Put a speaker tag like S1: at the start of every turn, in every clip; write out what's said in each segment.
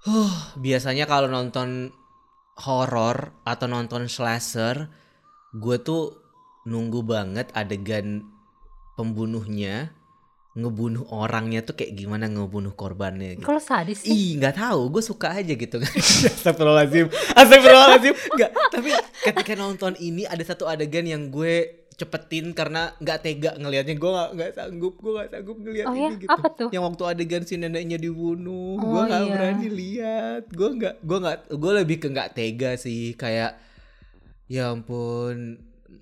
S1: Huh, biasanya kalau nonton horor atau nonton slasher, gue tuh nunggu banget adegan pembunuhnya ngebunuh orangnya tuh kayak gimana ngebunuh korbannya gitu.
S2: Kalau sadis sih.
S1: Ih nggak tahu, gue suka aja gitu kan. Astagfirullahaladzim, astagfirullahaladzim. Nggak, tapi ketika nonton ini ada satu adegan yang gue cepetin karena nggak tega ngelihatnya. Gue nggak sanggup gue nggak sanggup ngelihat
S2: Oh
S1: ini
S2: ya,
S1: gitu.
S2: Apa tuh?
S1: yang waktu adegan si neneknya dibunuh
S2: Oh,
S1: gue nggak
S2: iya.
S1: berani lihat. Gue nggak gue nggak gue lebih ke nggak tega sih. Kayak ya ampun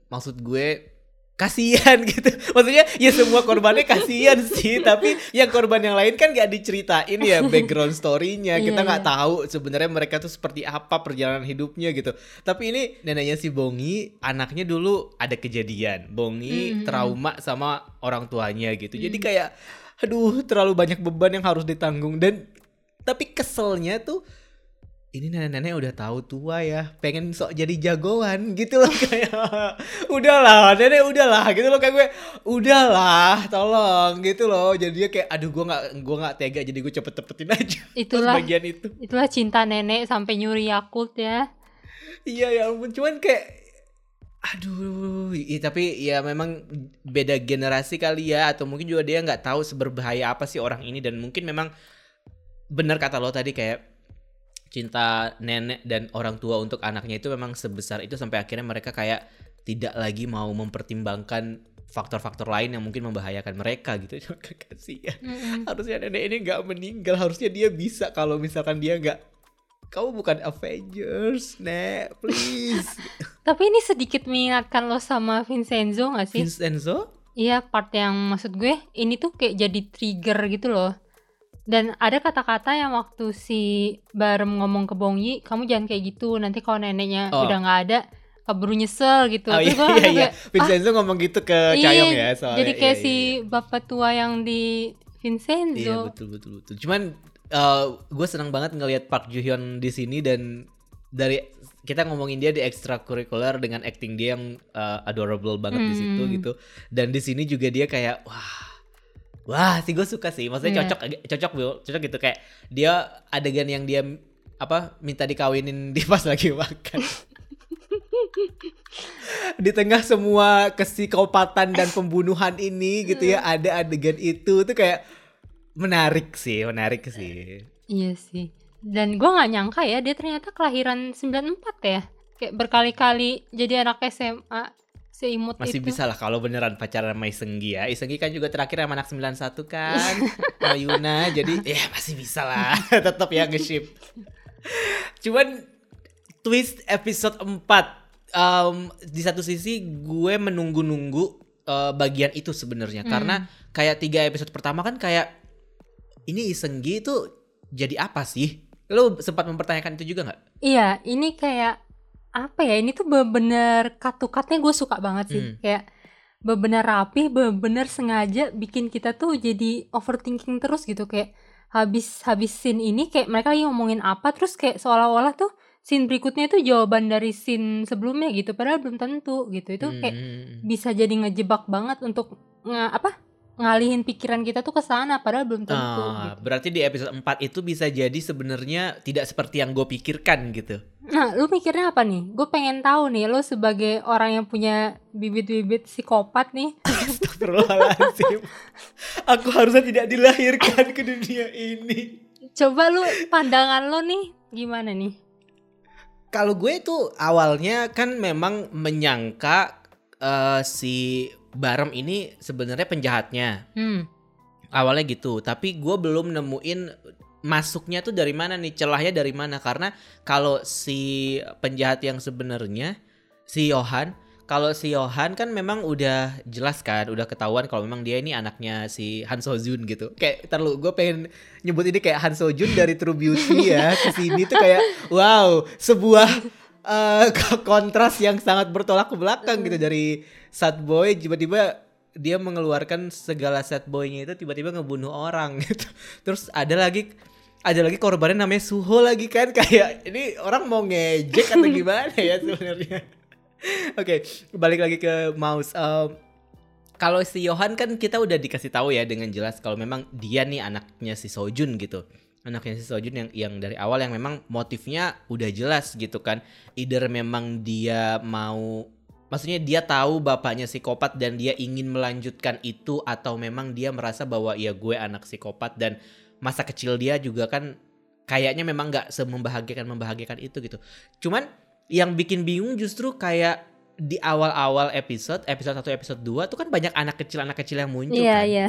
S1: maksud gue kasihan gitu. Maksudnya ya semua korbannya kasihan sih tapi yang korban yang lain kan gak diceritain ya background story-nya. Kita
S2: Iya,
S1: nggak
S2: iya.
S1: tahu sebenarnya mereka tuh seperti apa perjalanan hidupnya gitu. Tapi ini neneknya si Bongi anaknya dulu ada kejadian. Bongi
S2: Mm, mm,
S1: trauma sama orang tuanya gitu. Jadi kayak aduh terlalu banyak beban yang harus ditanggung. Dan tapi keselnya tuh ini nenek-nenek udah tahu tua ya pengen sok jadi jagoan gitu loh kayak udahlah nenek udahlah gitu loh kayak gue udahlah tolong gitu loh. Jadi dia kayak aduh gue nggak gue nggak tega jadi gue cepet-cepetin aja.
S2: Itulah
S1: bagian itu.
S2: itulah cinta nenek sampai nyuri Yakult ya.
S1: iya ya ampun. Cuman kayak aduh. I- tapi ya memang beda generasi kali ya atau mungkin juga dia nggak tahu seberbahaya apa sih orang ini. Dan mungkin memang benar kata lo tadi kayak cinta nenek dan orang tua untuk anaknya itu memang sebesar itu sampai akhirnya mereka kayak tidak lagi mau mempertimbangkan faktor-faktor lain yang mungkin membahayakan mereka gitu Cuma kasihan
S2: Mm-mm.
S1: harusnya nenek ini nggak meninggal harusnya dia bisa kalau misalkan dia nggak kamu bukan Avengers nek please
S2: Tapi ini sedikit mengingatkan lo sama Vincenzo gak sih?
S1: Vincenzo
S2: Iya, part yang maksud gue ini tuh kayak jadi trigger gitu loh. Dan ada kata-kata yang waktu si Barem ngomong ke Bongyi, kamu jangan kayak gitu, nanti kalau neneknya
S1: Oh.
S2: udah nggak ada, keburu nyesel gitu.
S1: oh
S2: Terus
S1: iya
S2: gue
S1: iya iya
S2: kayak,
S1: Vincenzo ngomong gitu ke
S2: "Ah, iya,
S1: ya soalnya
S2: Jadi kayak
S1: Iya,
S2: si
S1: iya, iya.
S2: bapak tua yang di Vincenzo.
S1: Iya betul betul betul. Cuman eh, gue senang banget ngelihat Park Joo Hyun di sini dan dari kita ngomongin dia di ekstrakurikuler dengan acting dia yang eh, adorable banget di situ
S2: Hmm.
S1: gitu. Dan di sini juga dia kayak wah wah sih gue suka sih. Maksudnya
S2: Iya.
S1: cocok cocok Bil. cocok gitu kayak dia adegan yang dia apa minta dikawinin di pas lagi makan. di tengah semua kesikopatan dan pembunuhan ini gitu ya ada adegan itu tuh kayak menarik sih menarik sih
S2: Iya sih. Dan gue nggak nyangka ya dia ternyata kelahiran 94 ya. Kayak berkali-kali jadi anak SMA seimut
S1: masih
S2: itu.
S1: bisa lah kalau beneran pacaran sama Isenggi ya. Isenggi kan juga terakhir sama anak 91 kan. Sama Yuna jadi ya masih bisa lah. Tetap ya nge-ship. Cuman twist episode 4 em, di satu sisi gue menunggu-nunggu eh, bagian itu sebenarnya.
S2: Hmm.
S1: karena kayak tiga episode pertama kan kayak ini Isenggi itu jadi apa sih? Lo sempat mempertanyakan itu juga nggak?
S2: Iya, ini kayak apa ya? Ini tuh bener-bener cut-to-cutnya gue suka banget sih.
S1: Hmm.
S2: Kayak bener-bener rapi, bener-bener sengaja bikin kita tuh jadi overthinking terus gitu kayak habis habis scene ini kayak mereka lagi ngomongin apa terus kayak seolah-olah tuh scene berikutnya itu jawaban dari scene sebelumnya gitu padahal belum tentu gitu itu kayak
S1: Hmm.
S2: bisa jadi ngejebak banget untuk nge- apa ngalihin pikiran kita tuh ke sana padahal belum tentu
S1: Ah,
S2: gitu.
S1: berarti di episode 4 itu bisa jadi sebenarnya tidak seperti yang gue pikirkan gitu.
S2: Nah, lu mikirnya apa nih? Gue pengen tahu nih, lu sebagai orang yang punya bibit-bibit psikopat nih,
S1: Astagfirullahaladzim. Aku harusnya tidak dilahirkan ke dunia ini.
S2: coba lu pandangan lu nih gimana nih?
S1: Kalau gue tuh awalnya kan memang menyangka eh, si Barem ini sebenarnya penjahatnya.
S2: Hmm,
S1: Awalnya gitu, tapi gue belum nemuin masuknya tuh dari mana nih, celahnya dari mana karena kalau si penjahat yang sebenarnya si Johan, kalau si Johan kan memang udah jelas kan, udah ketahuan kalau memang dia ini anaknya si Han So Jun gitu. Kayak ntar lu gue pengen nyebut ini kayak Han So Jun dari True Beauty ya ke sini tuh kayak wow, sebuah eh, kontras yang sangat bertolak ke belakang gitu dari sad boy tiba-tiba dia mengeluarkan segala sad boynya itu tiba-tiba ngebunuh orang gitu. Terus ada lagi ada lagi korbannya namanya Suho lagi kan kayak ini orang mau ngejek atau gimana ya sebenarnya. Oke, balik lagi ke Mouse. Em, kalau si Johan kan kita udah dikasih tahu ya dengan jelas kalau memang dia nih anaknya si Sojun gitu. anaknya si Sojun yang yang dari awal yang memang motifnya udah jelas gitu kan either memang dia mau maksudnya dia tahu bapaknya psikopat dan dia ingin melanjutkan itu atau memang dia merasa bahwa ya gue anak psikopat dan masa kecil dia juga kan kayaknya memang nggak semembahagiakan membahagiakan itu gitu cuman yang bikin bingung justru kayak di awal-awal episode, episode 1 episode 2 tuh kan banyak anak kecil anak kecil yang muncul
S2: Iya,
S1: kan.
S2: iya.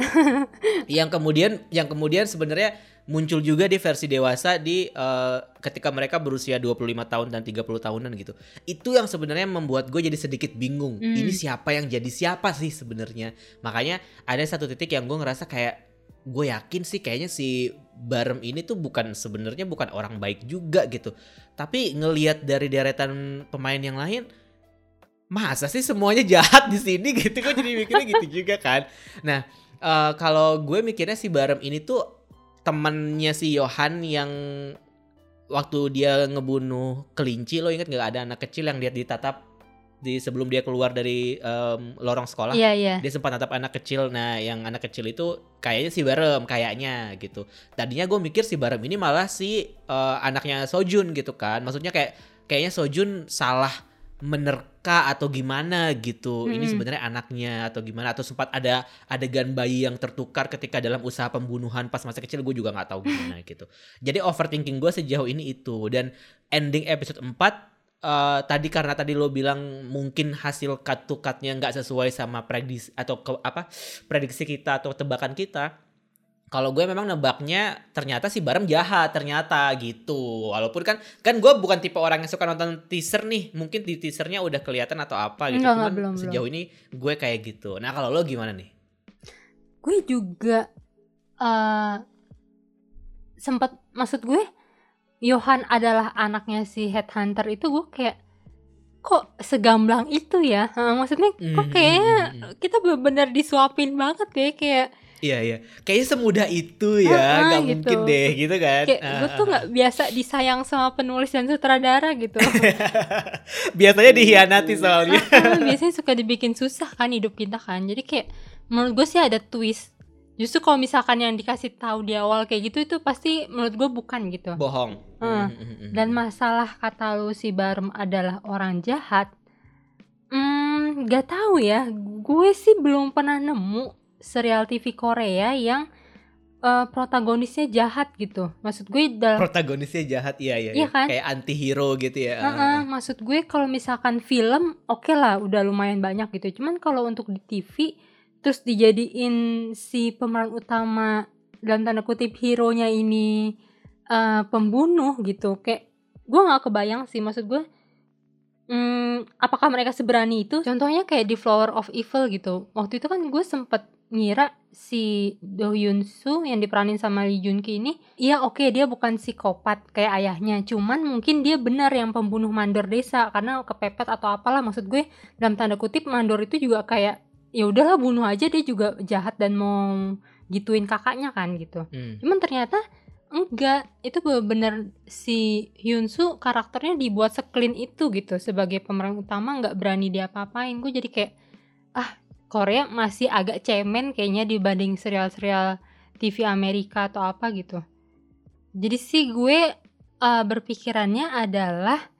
S1: Yang kemudian yang kemudian sebenarnya muncul juga di versi dewasa di eh, ketika mereka berusia 25 tahun dan 30 tahunan gitu. Itu yang sebenarnya membuat gue jadi sedikit bingung.
S2: Hmm.
S1: Ini siapa yang jadi siapa sih sebenarnya? Makanya ada satu titik yang gue ngerasa kayak gue yakin sih kayaknya si Barem ini tuh bukan sebenarnya bukan orang baik juga gitu. Tapi ngelihat dari deretan pemain yang lain masa sih semuanya jahat di sini gitu gue jadi mikirnya gitu juga kan nah eh, kalau gue mikirnya si Barem ini tuh temannya si Yohan yang waktu dia ngebunuh kelinci lo inget nggak? Ada anak kecil yang dia ditatap di sebelum dia keluar dari em, lorong sekolah.
S2: Iya, iya.
S1: dia sempat natap anak kecil. Nah yang anak kecil itu kayaknya si Barem kayaknya gitu. Tadinya gue mikir si Barem ini malah si eh, anaknya Sojun gitu kan. Maksudnya kayak kayaknya Sojun salah menerka atau gimana gitu ini
S2: Mm-mm.
S1: sebenarnya anaknya atau gimana atau sempat ada adegan bayi yang tertukar ketika dalam usaha pembunuhan pas masa kecil gue juga nggak tahu gimana gitu jadi overthinking gue sejauh ini itu dan ending episode 4 eh, tadi karena tadi lo bilang mungkin hasil cut to cutnya nggak sesuai sama prediksi atau ke, apa prediksi kita atau tebakan kita. Kalau gue memang nebaknya ternyata si Barem jahat ternyata gitu. Walaupun kan kan gue bukan tipe orang yang suka nonton teaser nih. Mungkin di teasernya udah kelihatan atau apa gitu.
S2: Enggak,
S1: Cuman
S2: enggak, belum,
S1: sejauh ini gue kayak gitu. Nah kalau lo gimana nih?
S2: gue juga eh sempat maksud gue Johan adalah anaknya si headhunter itu gue kayak kok segamblang itu ya maksudnya kok
S1: Hmm,
S2: kayaknya
S1: hmm, hmm.
S2: kita bener-bener disuapin banget ya kayak
S1: Iya iya. Kayaknya semudah itu ya.
S2: Ah,
S1: Nggak
S2: gitu.
S1: mungkin deh gitu kan.
S2: kayak
S1: Ah,
S2: gue tuh nggak biasa disayang sama penulis dan sutradara gitu
S1: Biasanya dihianati soalnya.
S2: Ah, biasanya suka dibikin susah kan hidup kita kan jadi kayak menurut gue sih ada twist justru kalau misalkan yang dikasih tahu di awal kayak gitu itu pasti menurut gue bukan gitu
S1: Bohong. Hmm, hmm, hmm,
S2: dan
S1: hmm.
S2: masalah kata lu si Barem adalah orang jahat hmm gak tahu ya gue sih belum pernah nemu serial TV Korea yang eh, protagonisnya jahat gitu. Maksud gue dalam
S1: protagonisnya jahat iya iya,
S2: Iya
S1: iya.
S2: kan?
S1: kayak anti hero gitu ya
S2: Heeh, maksud gue kalau misalkan film oke lah udah lumayan banyak gitu. Cuman kalau untuk di TV terus dijadiin si pemeran utama dalam tanda kutip hero nya ini eh, pembunuh gitu kayak gue nggak kebayang sih maksud gue hmm, apakah mereka seberani itu? Contohnya kayak di Flower of Evil gitu. Waktu itu kan gue sempet ngira si Do Hyun Soo yang diperanin sama Lee Jun Ki ini iya oke dia bukan psikopat kayak ayahnya. Cuman mungkin dia benar yang pembunuh mandor desa karena kepepet atau apalah maksud gue dalam tanda kutip mandor itu juga kayak ya udahlah bunuh aja dia juga jahat dan mau gituin kakaknya kan gitu.
S1: Hmm.
S2: cuman ternyata enggak. Itu bener-bener si Hyun Soo karakternya dibuat sekelin itu gitu. Sebagai pemeran utama nggak berani diapa-apain. Gue jadi kayak ah Korea masih agak cemen kayaknya dibanding serial-serial TV Amerika atau apa gitu. Jadi sih gue eh, berpikirannya adalah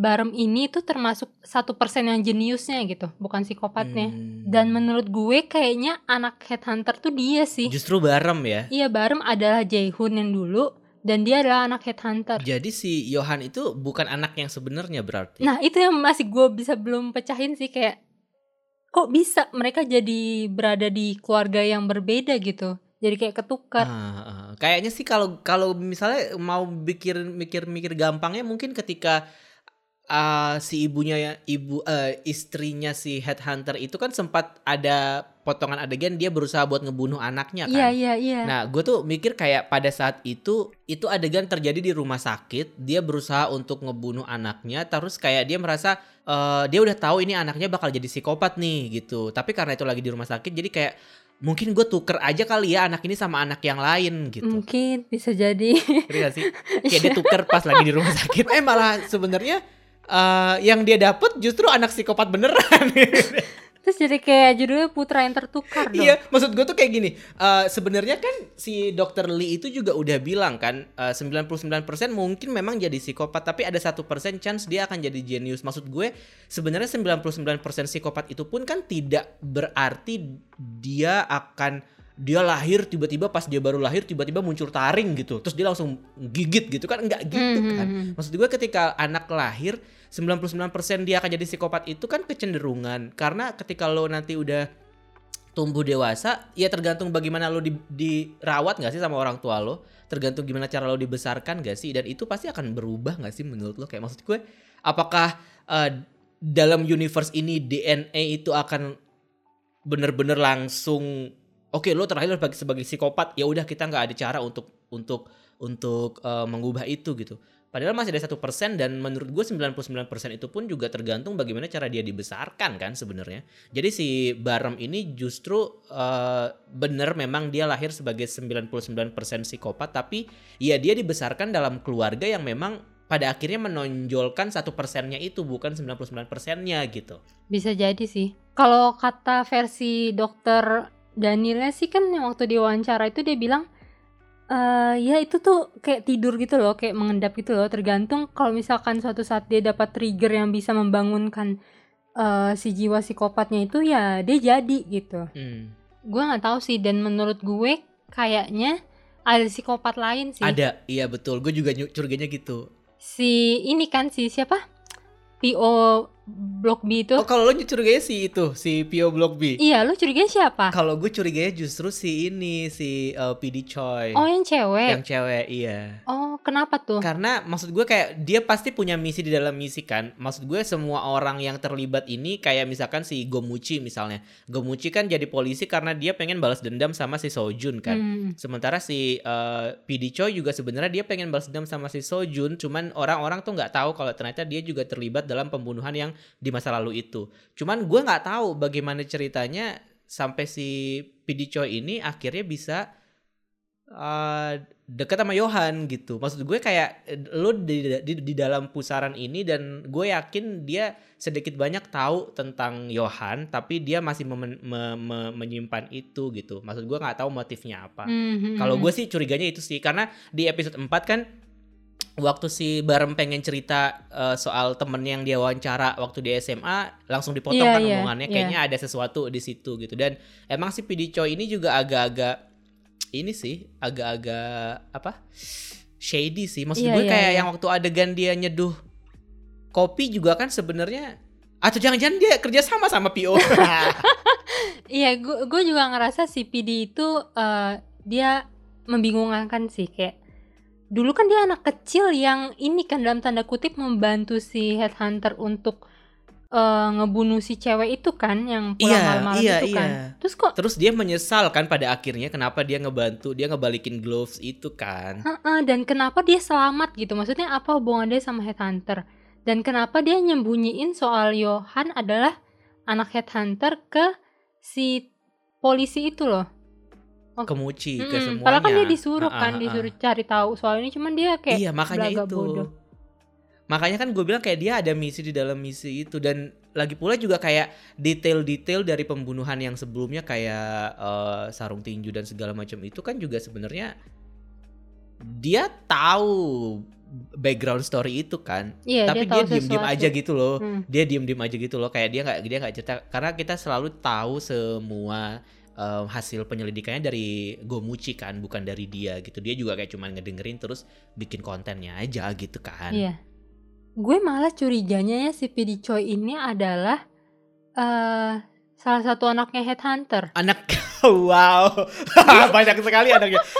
S2: Barem ini tuh termasuk satu persen yang jeniusnya gitu bukan psikopatnya.
S1: Hmm.
S2: dan menurut gue kayaknya anak headhunter tuh dia sih.
S1: Justru barem ya?
S2: Iya Barem adalah Jaehoon yang dulu dan dia adalah anak headhunter.
S1: jadi si Yohan itu bukan anak yang sebenarnya berarti?
S2: Nah itu yang masih gue bisa belum pecahin sih kayak kok bisa mereka jadi berada di keluarga yang berbeda gitu. Jadi kayak ketukar.
S1: Ah, ah. kayaknya sih kalau kalau misalnya mau pikir mikir mikir gampangnya mungkin ketika ah, si ibunya ya ibu eh, istrinya si headhunter itu kan sempat ada potongan adegan dia berusaha buat ngebunuh anaknya kan
S2: Iya iya iya.
S1: Nah, gue tuh mikir kayak pada saat itu itu adegan terjadi di rumah sakit, dia berusaha untuk ngebunuh anaknya, terus kayak dia merasa eh, dia udah tahu ini anaknya bakal jadi psikopat nih gitu. Tapi karena itu lagi di rumah sakit, jadi kayak mungkin gue tuker aja kali ya anak ini sama anak yang lain gitu.
S2: Mungkin bisa jadi.
S1: Gak sih? Kayak dia tuker pas lagi di rumah sakit. Eh malah sebenarnya eh, yang dia dapet justru anak psikopat beneran.
S2: Terus jadi kayak judulnya putra yang tertukar dong.
S1: Iya, maksud gue tuh kayak gini. eh, Sebenarnya kan si Dokter Lee itu juga udah bilang kan, eh, 99% mungkin memang jadi psikopat, tapi ada satu persen chance dia akan jadi jenius. Maksud gue sebenarnya 99% psikopat itu pun kan tidak berarti dia akan dia lahir tiba-tiba pas dia baru lahir tiba-tiba muncul taring gitu. Terus dia langsung gigit gitu kan? Enggak gitu
S2: Mhm,
S1: kan?
S2: mhm.
S1: maksud gue ketika anak lahir 99% dia akan jadi psikopat itu kan kecenderungan. Karena ketika lo nanti udah tumbuh dewasa ya tergantung bagaimana lo di- dirawat nggak sih sama orang tua lo? Tergantung gimana cara lo dibesarkan gak sih? Dan itu pasti akan berubah nggak sih menurut lo? Kayak maksud gue apakah eh, dalam universe ini DNA itu akan bener-bener langsung oke lo terlahir sebagai, sebagai psikopat ya udah kita nggak ada cara untuk untuk untuk eh, mengubah itu gitu padahal masih ada satu persen dan menurut gue 99% itu pun juga tergantung bagaimana cara dia dibesarkan kan sebenarnya jadi si Barem ini justru eh, bener memang dia lahir sebagai 99% psikopat tapi ya dia dibesarkan dalam keluarga yang memang pada akhirnya menonjolkan satu persennya itu bukan 99 persennya gitu.
S2: Bisa jadi sih. Kalau kata versi dokter Danielnya sih kan yang waktu diwawancara itu dia bilang eh ya itu tuh kayak tidur gitu loh, kayak mengendap gitu loh. Tergantung kalau misalkan suatu saat dia dapat trigger yang bisa membangunkan eh, si jiwa psikopatnya itu ya dia jadi gitu.
S1: Hmm.
S2: Gue nggak tahu sih dan menurut gue kayaknya ada psikopat lain sih.
S1: Ada, iya betul. Gue juga nyu- curiganya gitu.
S2: Si ini kan si siapa? PO Block B itu.
S1: Oh kalau lo curiganya si itu, si Pio Block B.
S2: Iya, lu curiganya siapa?
S1: Kalau gue curiganya justru si ini, si uh, PD Choi.
S2: Oh, yang cewek.
S1: Yang cewek, iya.
S2: Oh, kenapa tuh?
S1: Karena maksud gue kayak dia pasti punya misi di dalam misi kan. Maksud gue semua orang yang terlibat ini kayak misalkan si Gomuchi misalnya. Gomuchi kan jadi polisi karena dia pengen balas dendam sama si Sojun kan.
S2: Hmm.
S1: Sementara si uh, PD Choi juga sebenarnya dia pengen balas dendam sama si Sojun, cuman orang-orang tuh nggak tahu kalau ternyata dia juga terlibat dalam pembunuhan yang di masa lalu itu. Cuman gue nggak tahu bagaimana ceritanya sampai si PD Choi ini akhirnya bisa uh, dekat sama Johan gitu. Maksud gue kayak lo di, di, di dalam pusaran ini dan gue yakin dia sedikit banyak tahu tentang Johan, tapi dia masih memen- me- me- menyimpan itu gitu. Maksud gue nggak tahu motifnya apa.
S2: Hmm,
S1: Kalau gue sih curiganya itu sih karena di episode 4 kan waktu si Barem pengen cerita eh, soal temen yang dia wawancara waktu di SMA langsung dipotong
S2: Iya,
S1: kan
S2: iya,
S1: omongannya.
S2: Iya.
S1: kayaknya ada sesuatu di situ gitu. Dan emang si PD Choi ini juga agak-agak ini sih agak-agak apa shady sih. Maksud
S2: Iya,
S1: gue
S2: iya,
S1: kayak
S2: iya.
S1: yang waktu adegan dia nyeduh kopi juga kan sebenarnya atau jangan-jangan dia kerja sama sama PO
S2: Iya, gue gue juga ngerasa si PD itu eh, dia membingungkan sih kayak dulu kan dia anak kecil yang ini kan dalam tanda kutip membantu si headhunter untuk eh, ngebunuh si cewek itu kan yang pulang
S1: Iya,
S2: malam-malam
S1: iya,
S2: itu kan.
S1: iya.
S2: Terus kok
S1: terus dia menyesal kan pada akhirnya kenapa dia ngebantu dia ngebalikin gloves itu kan
S2: Heeh, dan kenapa dia selamat gitu? Maksudnya apa hubungan dia sama headhunter? Dan kenapa dia nyembunyiin soal Johan adalah anak headhunter ke si polisi itu loh?
S1: Kemuci ke
S2: Mm-mm,
S1: semuanya.
S2: Padahal kan dia disuruh kan, disuruh cari tahu soal ini, cuman dia kayak
S1: Iya makanya itu.
S2: bodoh.
S1: Makanya kan gue bilang kayak dia ada misi di dalam misi itu dan lagi pula juga kayak detail-detail dari pembunuhan yang sebelumnya kayak eh, sarung tinju dan segala macam itu kan juga sebenarnya dia tahu background story itu kan.
S2: Iya,
S1: Tapi
S2: dia
S1: diem-diem aja gitu loh.
S2: Hmm.
S1: Dia diem-diem aja gitu loh kayak dia nggak dia nggak cerita karena kita selalu tahu semua eh, hasil penyelidikannya dari Gomuchi kan bukan dari dia gitu. Dia juga kayak cuman ngedengerin terus bikin kontennya aja gitu kan.
S2: Iya. Gue malah curiganya ya si PD Choi ini adalah eh salah satu anaknya headhunter.
S1: Anak wow. Banyak sekali anaknya.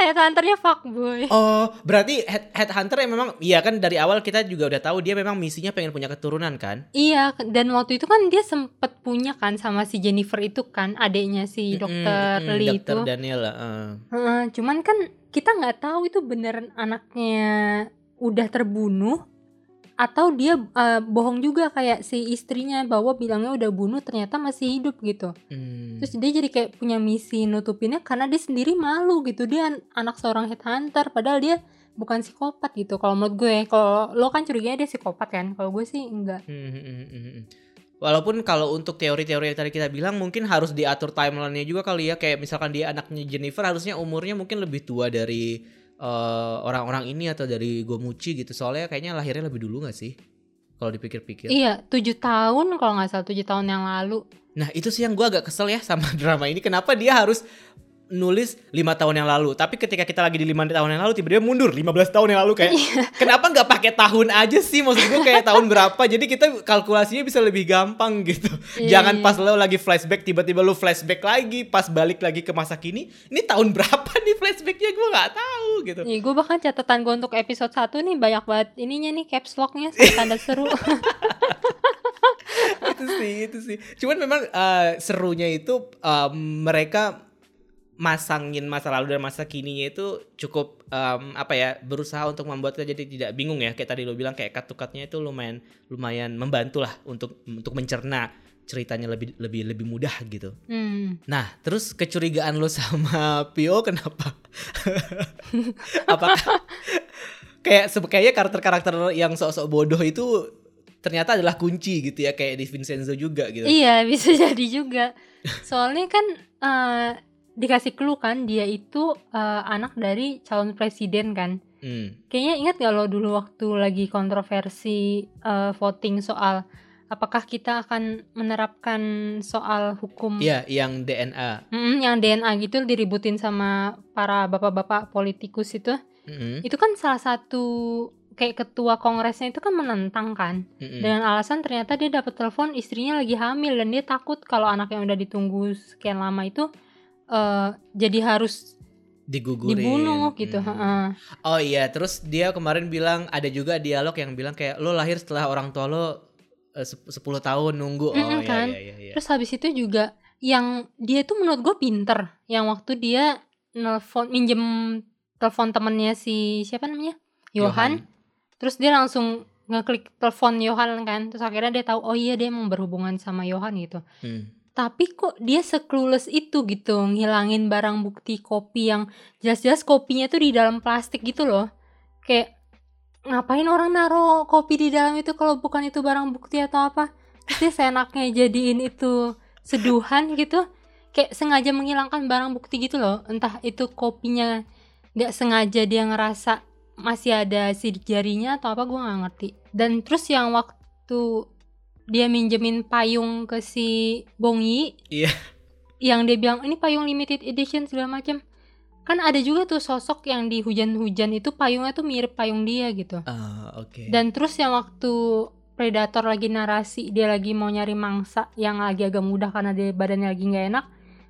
S2: Headhunternya fuckboy.
S1: Oh, berarti head, headhunter yang memang iya kan dari awal kita juga udah tahu dia memang misinya pengen punya keturunan kan?
S2: Iya, dan waktu itu kan dia sempet punya kan sama si Jennifer itu kan, adiknya si dokter
S1: Mm, mm,
S2: Lee
S1: Dokter
S2: itu.
S1: Daniel eh.
S2: Heeh, cuman kan kita nggak tahu itu beneran anaknya udah terbunuh atau dia eh, bohong juga kayak si istrinya bahwa bilangnya udah bunuh ternyata masih hidup gitu.
S1: Hmm.
S2: Terus dia jadi kayak punya misi nutupinnya karena dia sendiri malu gitu. Dia an- anak seorang headhunter padahal dia bukan psikopat gitu. Kalau menurut gue, kalau lo kan curiganya dia psikopat kan. Kalau gue sih enggak.
S1: Hmm, hmm, hmm, hmm, hmm. Walaupun kalau untuk teori-teori yang tadi kita bilang mungkin harus diatur timelinenya juga kali ya kayak misalkan dia anaknya Jennifer harusnya umurnya mungkin lebih tua dari eh, orang-orang ini atau dari Gomuchi gitu soalnya kayaknya lahirnya lebih dulu gak sih kalau dipikir-pikir.
S2: Iya, tujuh tahun kalau nggak salah tujuh tahun yang lalu.
S1: Nah itu sih yang gua agak kesel ya sama drama ini kenapa dia harus nulis lima tahun yang lalu. Tapi ketika kita lagi di lima tahun yang lalu tiba-tiba mundur 15 tahun yang lalu kayak kenapa nggak pakai tahun aja sih? Maksud gue kayak tahun berapa? Jadi kita kalkulasinya bisa lebih gampang gitu.
S2: Iya,
S1: jangan
S2: iya.
S1: pas lo lagi flashback tiba-tiba lo flashback lagi pas balik lagi ke masa kini ini tahun berapa nih flashbacknya? Gue nggak tahu gitu.
S2: Nih, gue bahkan catatan gue untuk episode 1 nih banyak banget ininya nih caps locknya tanda seru.
S1: itu sih itu sih. Cuman memang eh, serunya itu eh, mereka masangin masa lalu dan masa kininya itu cukup em, apa ya berusaha untuk membuat kita jadi tidak bingung ya kayak tadi lo bilang kayak cut-to-cutnya itu lumayan lumayan membantu lah untuk untuk mencerna ceritanya lebih lebih lebih mudah gitu.
S2: Hmm.
S1: Nah, terus kecurigaan lo sama Pio kenapa? Apakah kayak kayaknya karakter-karakter yang sok-sok bodoh itu ternyata adalah kunci gitu ya kayak di Vincenzo juga gitu.
S2: Iya bisa jadi juga. Soalnya kan eh, dikasih clue kan dia itu eh, anak dari calon presiden kan.
S1: Hmm.
S2: Kayaknya ingat gak lo dulu waktu lagi kontroversi eh, voting soal apakah kita akan menerapkan soal hukum
S1: Iya, yang DNA.
S2: Mm, yang DNA gitu diributin sama para bapak-bapak politikus itu.
S1: Mm-mm,
S2: Itu kan salah satu kayak ketua kongresnya itu kan menentang kan.
S1: mm-mm.
S2: Dengan alasan ternyata dia dapat telepon istrinya lagi hamil dan dia takut kalau anak yang udah ditunggu sekian lama itu eh, jadi harus
S1: Digugurin.
S2: dibunuh gitu.
S1: Hmm.
S2: heeh.
S1: Oh iya, terus dia kemarin bilang ada juga dialog yang bilang kayak lo lahir setelah orang tua lo eh, sep- 10 tahun nunggu. Oh
S2: Mm-mm,
S1: iya
S2: kan?
S1: iya iya iya.
S2: Terus habis itu juga yang dia tuh menurut gue pinter. Yang waktu dia nelfon minjem telepon temennya si siapa namanya Johan. Terus dia langsung ngeklik telepon Johan kan. Terus akhirnya dia tahu oh iya dia emang berhubungan sama Johan gitu.
S1: Hmm.
S2: Tapi kok dia seclueless itu gitu ngilangin barang bukti kopi yang jelas-jelas kopinya tuh di dalam plastik gitu loh. Kayak ngapain orang naro kopi di dalam itu kalau bukan itu barang bukti atau apa? Terus dia seenaknya jadiin itu seduhan gitu. Kayak sengaja menghilangkan barang bukti gitu loh. Entah itu kopinya nggak sengaja dia ngerasa masih ada sidik jarinya atau apa gue nggak ngerti. Dan terus yang waktu dia minjemin payung ke si Bongi
S1: Iya.
S2: yang dia bilang ini payung limited edition segala macam kan ada juga tuh sosok yang di hujan-hujan itu payungnya tuh mirip payung dia gitu
S1: Ah, oke.
S2: dan terus yang waktu predator lagi narasi dia lagi mau nyari mangsa yang lagi agak mudah karena dia badannya lagi nggak enak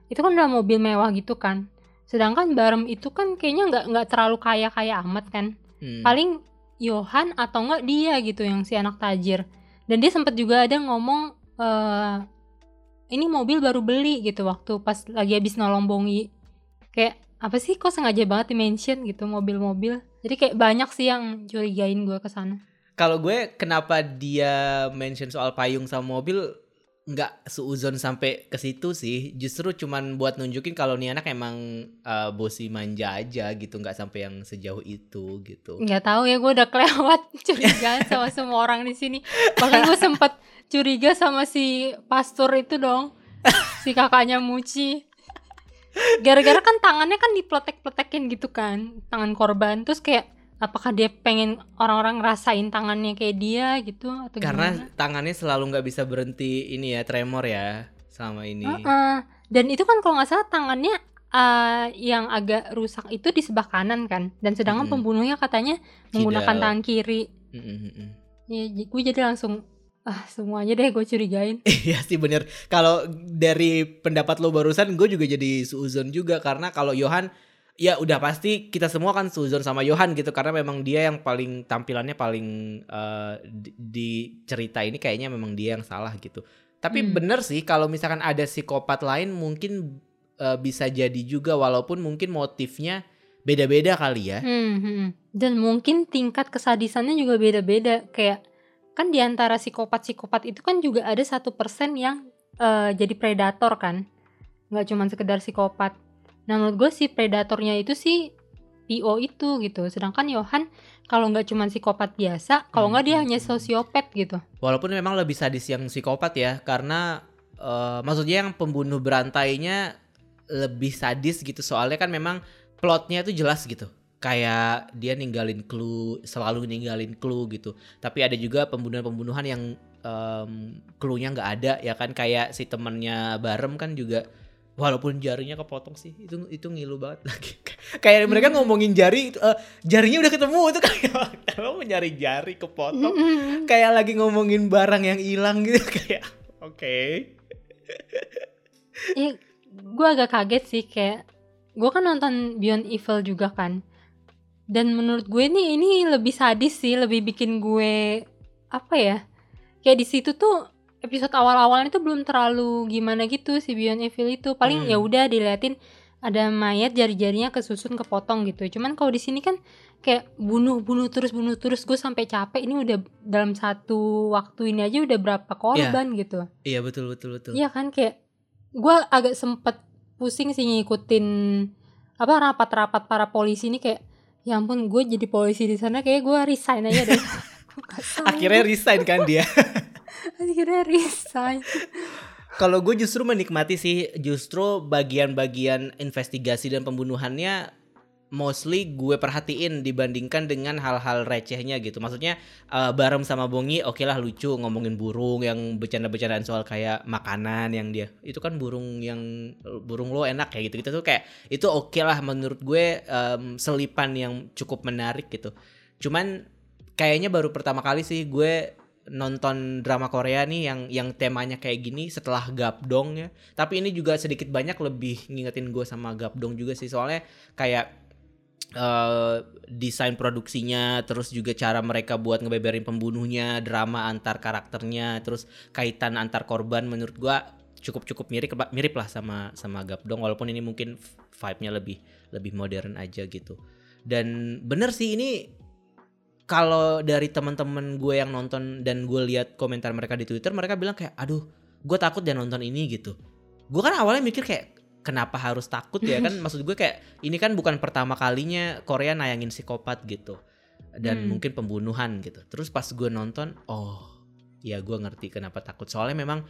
S2: itu kan udah mobil mewah gitu kan sedangkan Barem itu kan kayaknya nggak nggak terlalu kaya kaya amat kan
S1: Hmm.
S2: paling Johan atau enggak dia gitu yang si anak tajir dan dia sempat juga ada ngomong eh ini mobil baru beli gitu waktu pas lagi habis nolong Bongi kayak apa sih kok sengaja banget di mention gitu mobil-mobil. Jadi kayak banyak sih yang curigain gue ke sana.
S1: Kalau gue kenapa dia mention soal payung sama mobil nggak seuzon sampai ke situ sih. Justru cuman buat nunjukin kalau nih anak emang eh, bosi manja aja gitu, nggak sampai yang sejauh itu gitu.
S2: nggak tahu ya gue udah kelewat curigaan sama semua orang di sini bahkan gue sempat curiga sama si pastor itu dong si kakaknya Muci gara-gara kan tangannya kan dipletek-pletekin gitu kan tangan korban terus kayak apakah dia pengen orang-orang ngerasain tangannya kayak dia gitu atau
S1: Karena
S2: gimana
S1: tangannya selalu nggak bisa berhenti ini ya tremor ya selama ini.
S2: Heeh. dan itu kan kalau nggak salah tangannya eh, yang agak rusak itu di sebelah kanan kan dan sedangkan
S1: Mm-mm.
S2: pembunuhnya katanya menggunakan tangan kiri
S1: Mm, mm, mm, mm.
S2: ya gue jadi langsung ah semuanya deh gue curigain
S1: Iya sih bener. Kalau dari pendapat lo barusan, gue juga jadi suuzon juga karena kalau Johan, ya udah pasti kita semua kan suuzon sama Johan gitu karena memang dia yang paling tampilannya paling eh, di, di cerita ini kayaknya memang dia yang salah gitu. Tapi
S2: Hmm.
S1: bener sih kalau misalkan ada psikopat lain mungkin eh, bisa jadi juga walaupun mungkin motifnya beda-beda kali ya.
S2: Hmm, hmm. Dan mungkin tingkat kesadisannya juga beda-beda. Kayak kan di antara psikopat-psikopat itu kan juga ada satu persen yang eh, jadi predator kan, nggak cuma sekedar psikopat. Nah menurut gue si predatornya itu sih PO itu gitu. Sedangkan Johan kalau nggak cuma psikopat biasa, kalau nggak dia
S1: Hmm.
S2: hanya sosiopat gitu.
S1: Walaupun memang lebih sadis yang psikopat ya, karena eh, maksudnya yang pembunuh berantainya lebih sadis gitu. Soalnya kan memang plotnya tuh jelas gitu. Kayak dia ninggalin clue, selalu ninggalin clue gitu. Tapi ada juga pembunuhan-pembunuhan yang em, clue-nya nggak ada ya kan. Kayak si temennya Barem kan juga walaupun jarinya kepotong sih itu itu ngilu banget lagi kayak mereka
S2: Hmm.
S1: ngomongin jari itu, eh, jarinya udah ketemu itu kayak lo mau nyari jari kepotong
S2: Mm-mm.
S1: kayak lagi ngomongin barang yang hilang gitu kayak oke
S2: Iya, gue agak kaget sih kayak gue kan nonton Beyond Evil juga kan. Dan menurut gue nih ini lebih sadis sih, lebih bikin gue apa ya? Kayak di situ tuh episode awal-awalnya tuh belum terlalu gimana gitu si Beyond Evil itu. Paling
S1: Hmm.
S2: ya udah diliatin ada mayat jari-jarinya kesusun kepotong gitu. Cuman kalau di sini kan kayak bunuh-bunuh terus bunuh terus gue sampai capek ini udah dalam satu waktu ini aja udah berapa korban gitu.
S1: iya betul betul betul
S2: Iya kan kayak gue agak sempet pusing sih ngikutin apa rapat-rapat para polisi ini kayak ya ampun gue jadi polisi di sana kayak gue resign aja deh.
S1: Akhirnya resign kan dia
S2: akhirnya resign.
S1: kalau gue justru menikmati sih justru bagian-bagian investigasi dan pembunuhannya mostly gue perhatiin dibandingkan dengan hal-hal recehnya gitu. Maksudnya eh, Barem sama Bongi oke lah lucu ngomongin burung yang bercanda-bercandaan soal kayak makanan yang dia itu kan burung yang burung lo enak kayak gitu gitu tuh kayak itu oke lah menurut gue em, selipan yang cukup menarik gitu. Cuman kayaknya baru pertama kali sih gue nonton drama Korea nih yang yang temanya kayak gini setelah Gapdong ya. Tapi ini juga sedikit banyak lebih ngingetin gue sama Gapdong juga sih soalnya kayak eh, desain produksinya terus juga cara mereka buat ngebeberin pembunuhnya, drama antar karakternya, terus kaitan antar korban menurut gua cukup-cukup mirip mirip lah sama sama Gapdong walaupun ini mungkin vibe-nya lebih lebih modern aja gitu. Dan bener sih ini kalau dari teman-teman gue yang nonton dan gue lihat komentar mereka di Twitter mereka bilang kayak aduh gue takut dan nonton ini gitu. Gue kan awalnya mikir kayak kenapa harus takut ya? Kan maksud gue kayak ini kan bukan pertama kalinya Korea nayangin psikopat gitu. Dan
S2: Hmm.
S1: mungkin pembunuhan gitu. Terus pas gue nonton oh ya gue ngerti kenapa takut. Soalnya memang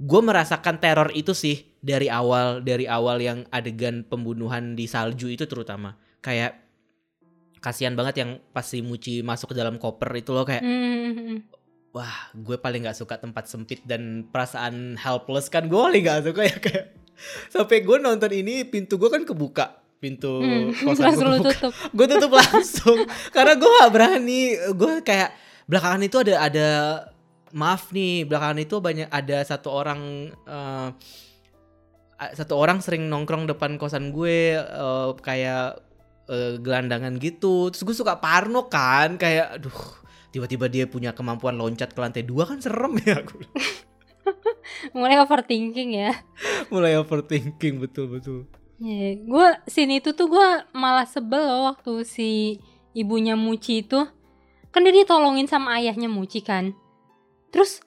S1: gue merasakan teror itu sih dari awal dari awal yang adegan pembunuhan di salju itu terutama. Kayak kasihan banget yang pas si Muci masuk ke dalam koper itu loh kayak
S2: Hmm.
S1: wah gue paling nggak suka tempat sempit dan perasaan helpless kan gue paling nggak suka ya kayak sampai gue nonton ini pintu gue kan kebuka pintu
S2: Hmm.
S1: kosan gue kebuka
S2: tutup.
S1: gue tutup langsung karena gue gak berani gue kayak belakangan itu ada ada maaf nih belakangan itu banyak ada satu orang a- satu orang sering nongkrong depan kosan gue eh, kayak eh, gelandangan gitu terus gue suka parno kan kayak aduh tiba-tiba dia punya kemampuan loncat ke lantai dua kan serem ya aku
S2: Mulai overthinking ya.
S1: mulai overthinking betul betul
S2: Iya, gue scene itu tuh gue malah sebel loh waktu si ibunya Muci itu kan dia ditolongin sama ayahnya Muci kan. Terus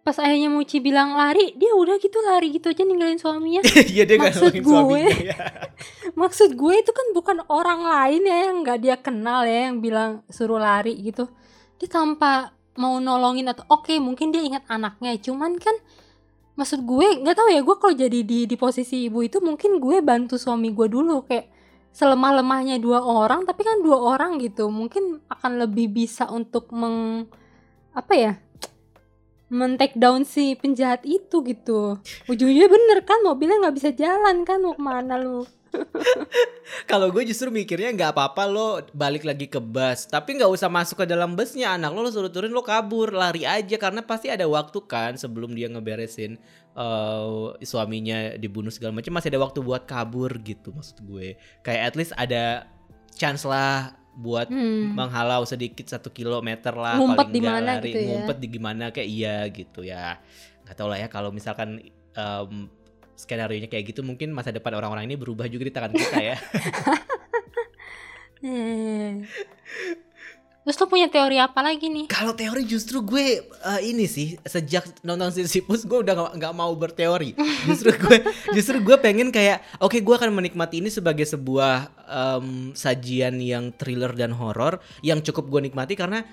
S2: pas ayahnya Muci bilang lari, dia udah gitu lari gitu aja ninggalin suaminya.
S1: iya dia
S2: Maksud gue.
S1: suaminya ya.
S2: Maksud gue itu kan bukan orang lain ya yang nggak dia kenal ya yang bilang suruh lari gitu. Dia tanpa mau nolongin atau oke mungkin dia ingat anaknya, cuman kan maksud gue nggak tahu ya gue kalau jadi di di posisi ibu itu mungkin gue bantu suami gue dulu kayak selemah lemahnya dua orang tapi kan dua orang gitu mungkin akan lebih bisa untuk meng apa ya men take down si penjahat itu gitu. Ujung-ujungnya bener kan mobilnya nggak bisa jalan kan mau ke mana lu?
S1: Kalau gue justru mikirnya nggak apa-apa lo balik lagi ke bus, tapi nggak usah masuk ke dalam busnya. Anak lo lo suruh turun lo kabur, lari aja. Karena pasti ada waktu kan sebelum dia ngeberesin eh, suaminya dibunuh segala macam. Masih ada waktu buat kabur gitu maksud gue. Kayak at least ada chance lah buat
S2: Hmm.
S1: menghalau sedikit satu kilometer lah
S2: Ngumpet
S1: paling
S2: di mana
S1: lari.
S2: gitu ya.
S1: ngumpet di gimana kayak iya gitu ya nggak tahu lah ya kalau misalkan em, skenario nya kayak gitu mungkin masa depan orang-orang ini berubah juga di tangan kita ya
S2: Eh, Terus lu punya teori apa lagi nih?
S1: Kalau teori justru gue uh, ini sih sejak nonton Sisyphus gue udah gak, gak mau berteori. Justru gue justru gue pengen kayak oke okay, gue akan menikmati ini sebagai sebuah um, sajian yang thriller dan horor yang cukup gue nikmati karena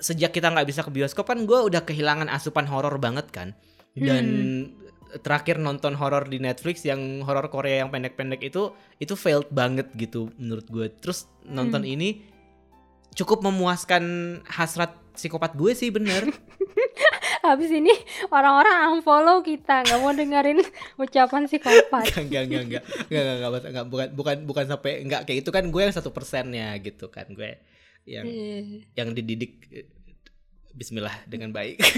S1: sejak kita nggak bisa ke bioskop kan gue udah kehilangan asupan horor banget kan. Dan hmm. terakhir nonton horor di Netflix yang horor Korea yang pendek-pendek itu itu failed banget gitu menurut gue. Terus nonton hmm. ini cukup memuaskan hasrat psikopat gue sih bener
S2: Habis ini orang-orang unfollow kita nggak mau dengerin ucapan psikopat.
S1: Enggak enggak enggak enggak enggak enggak, enggak bukan bukan bukan sampai enggak kayak itu kan gue yang satu persennya gitu kan gue yang yeah. yang dididik eh, Bismillah dengan baik.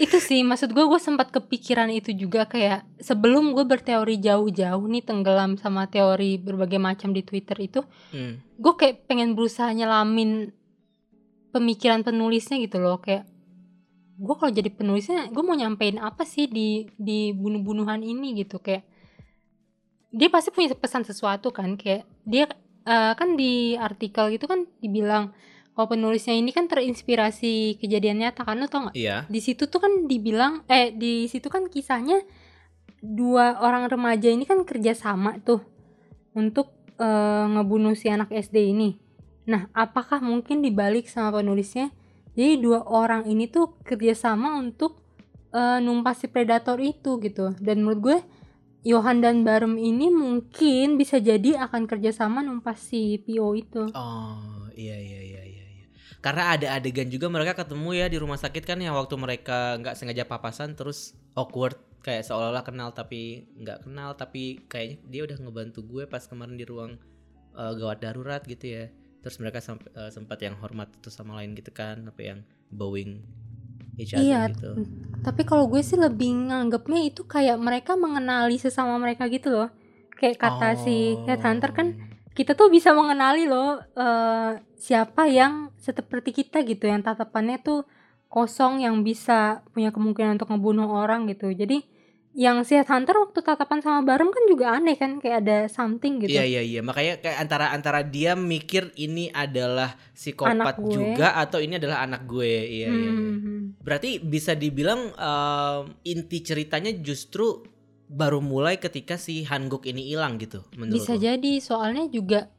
S2: itu sih maksud gue gue sempat kepikiran itu juga kayak sebelum gue berteori jauh-jauh nih tenggelam sama teori berbagai macam di Twitter itu hmm. gue kayak pengen berusaha nyelamin pemikiran penulisnya gitu loh kayak gue kalau jadi penulisnya gue mau nyampein apa sih di di bunuh-bunuhan ini gitu kayak dia pasti punya pesan sesuatu kan kayak dia uh, kan di artikel gitu kan dibilang kalau penulisnya ini kan terinspirasi kejadian nyata kan lo tau gak?
S1: Iya.
S2: Di situ tuh kan dibilang eh di situ kan kisahnya dua orang remaja ini kan kerja sama tuh untuk uh, ngebunuh si anak SD ini. Nah, apakah mungkin dibalik sama penulisnya? Jadi dua orang ini tuh kerjasama untuk uh, numpas si predator itu gitu. Dan menurut gue Johan dan Barem ini mungkin bisa jadi akan kerjasama numpas si Pio itu.
S1: Oh iya iya iya karena ada adegan juga mereka ketemu ya di rumah sakit kan yang waktu mereka nggak sengaja papasan terus awkward kayak seolah-olah kenal tapi nggak kenal tapi kayaknya dia udah ngebantu gue pas kemarin di ruang uh, gawat darurat gitu ya terus mereka semp uh, sempat yang hormat itu sama lain gitu kan apa yang bowing
S2: iya, gitu. Tapi kalau gue sih lebih nganggapnya itu kayak mereka mengenali sesama mereka gitu loh. Kayak kata oh. si Headhunter kan kita tuh bisa mengenali loh uh, siapa yang seperti kita gitu yang tatapannya tuh kosong yang bisa punya kemungkinan untuk ngebunuh orang gitu jadi yang si Hunter waktu tatapan sama Barem kan juga aneh kan kayak ada something gitu.
S1: Iya iya iya makanya kayak antara antara dia mikir ini adalah psikopat juga atau ini adalah anak gue. Iya hmm. iya. iya. Hmm, hmm. Berarti bisa dibilang uh, inti ceritanya justru baru mulai ketika si Hanguk ini hilang gitu
S2: menurut Bisa lo? jadi soalnya juga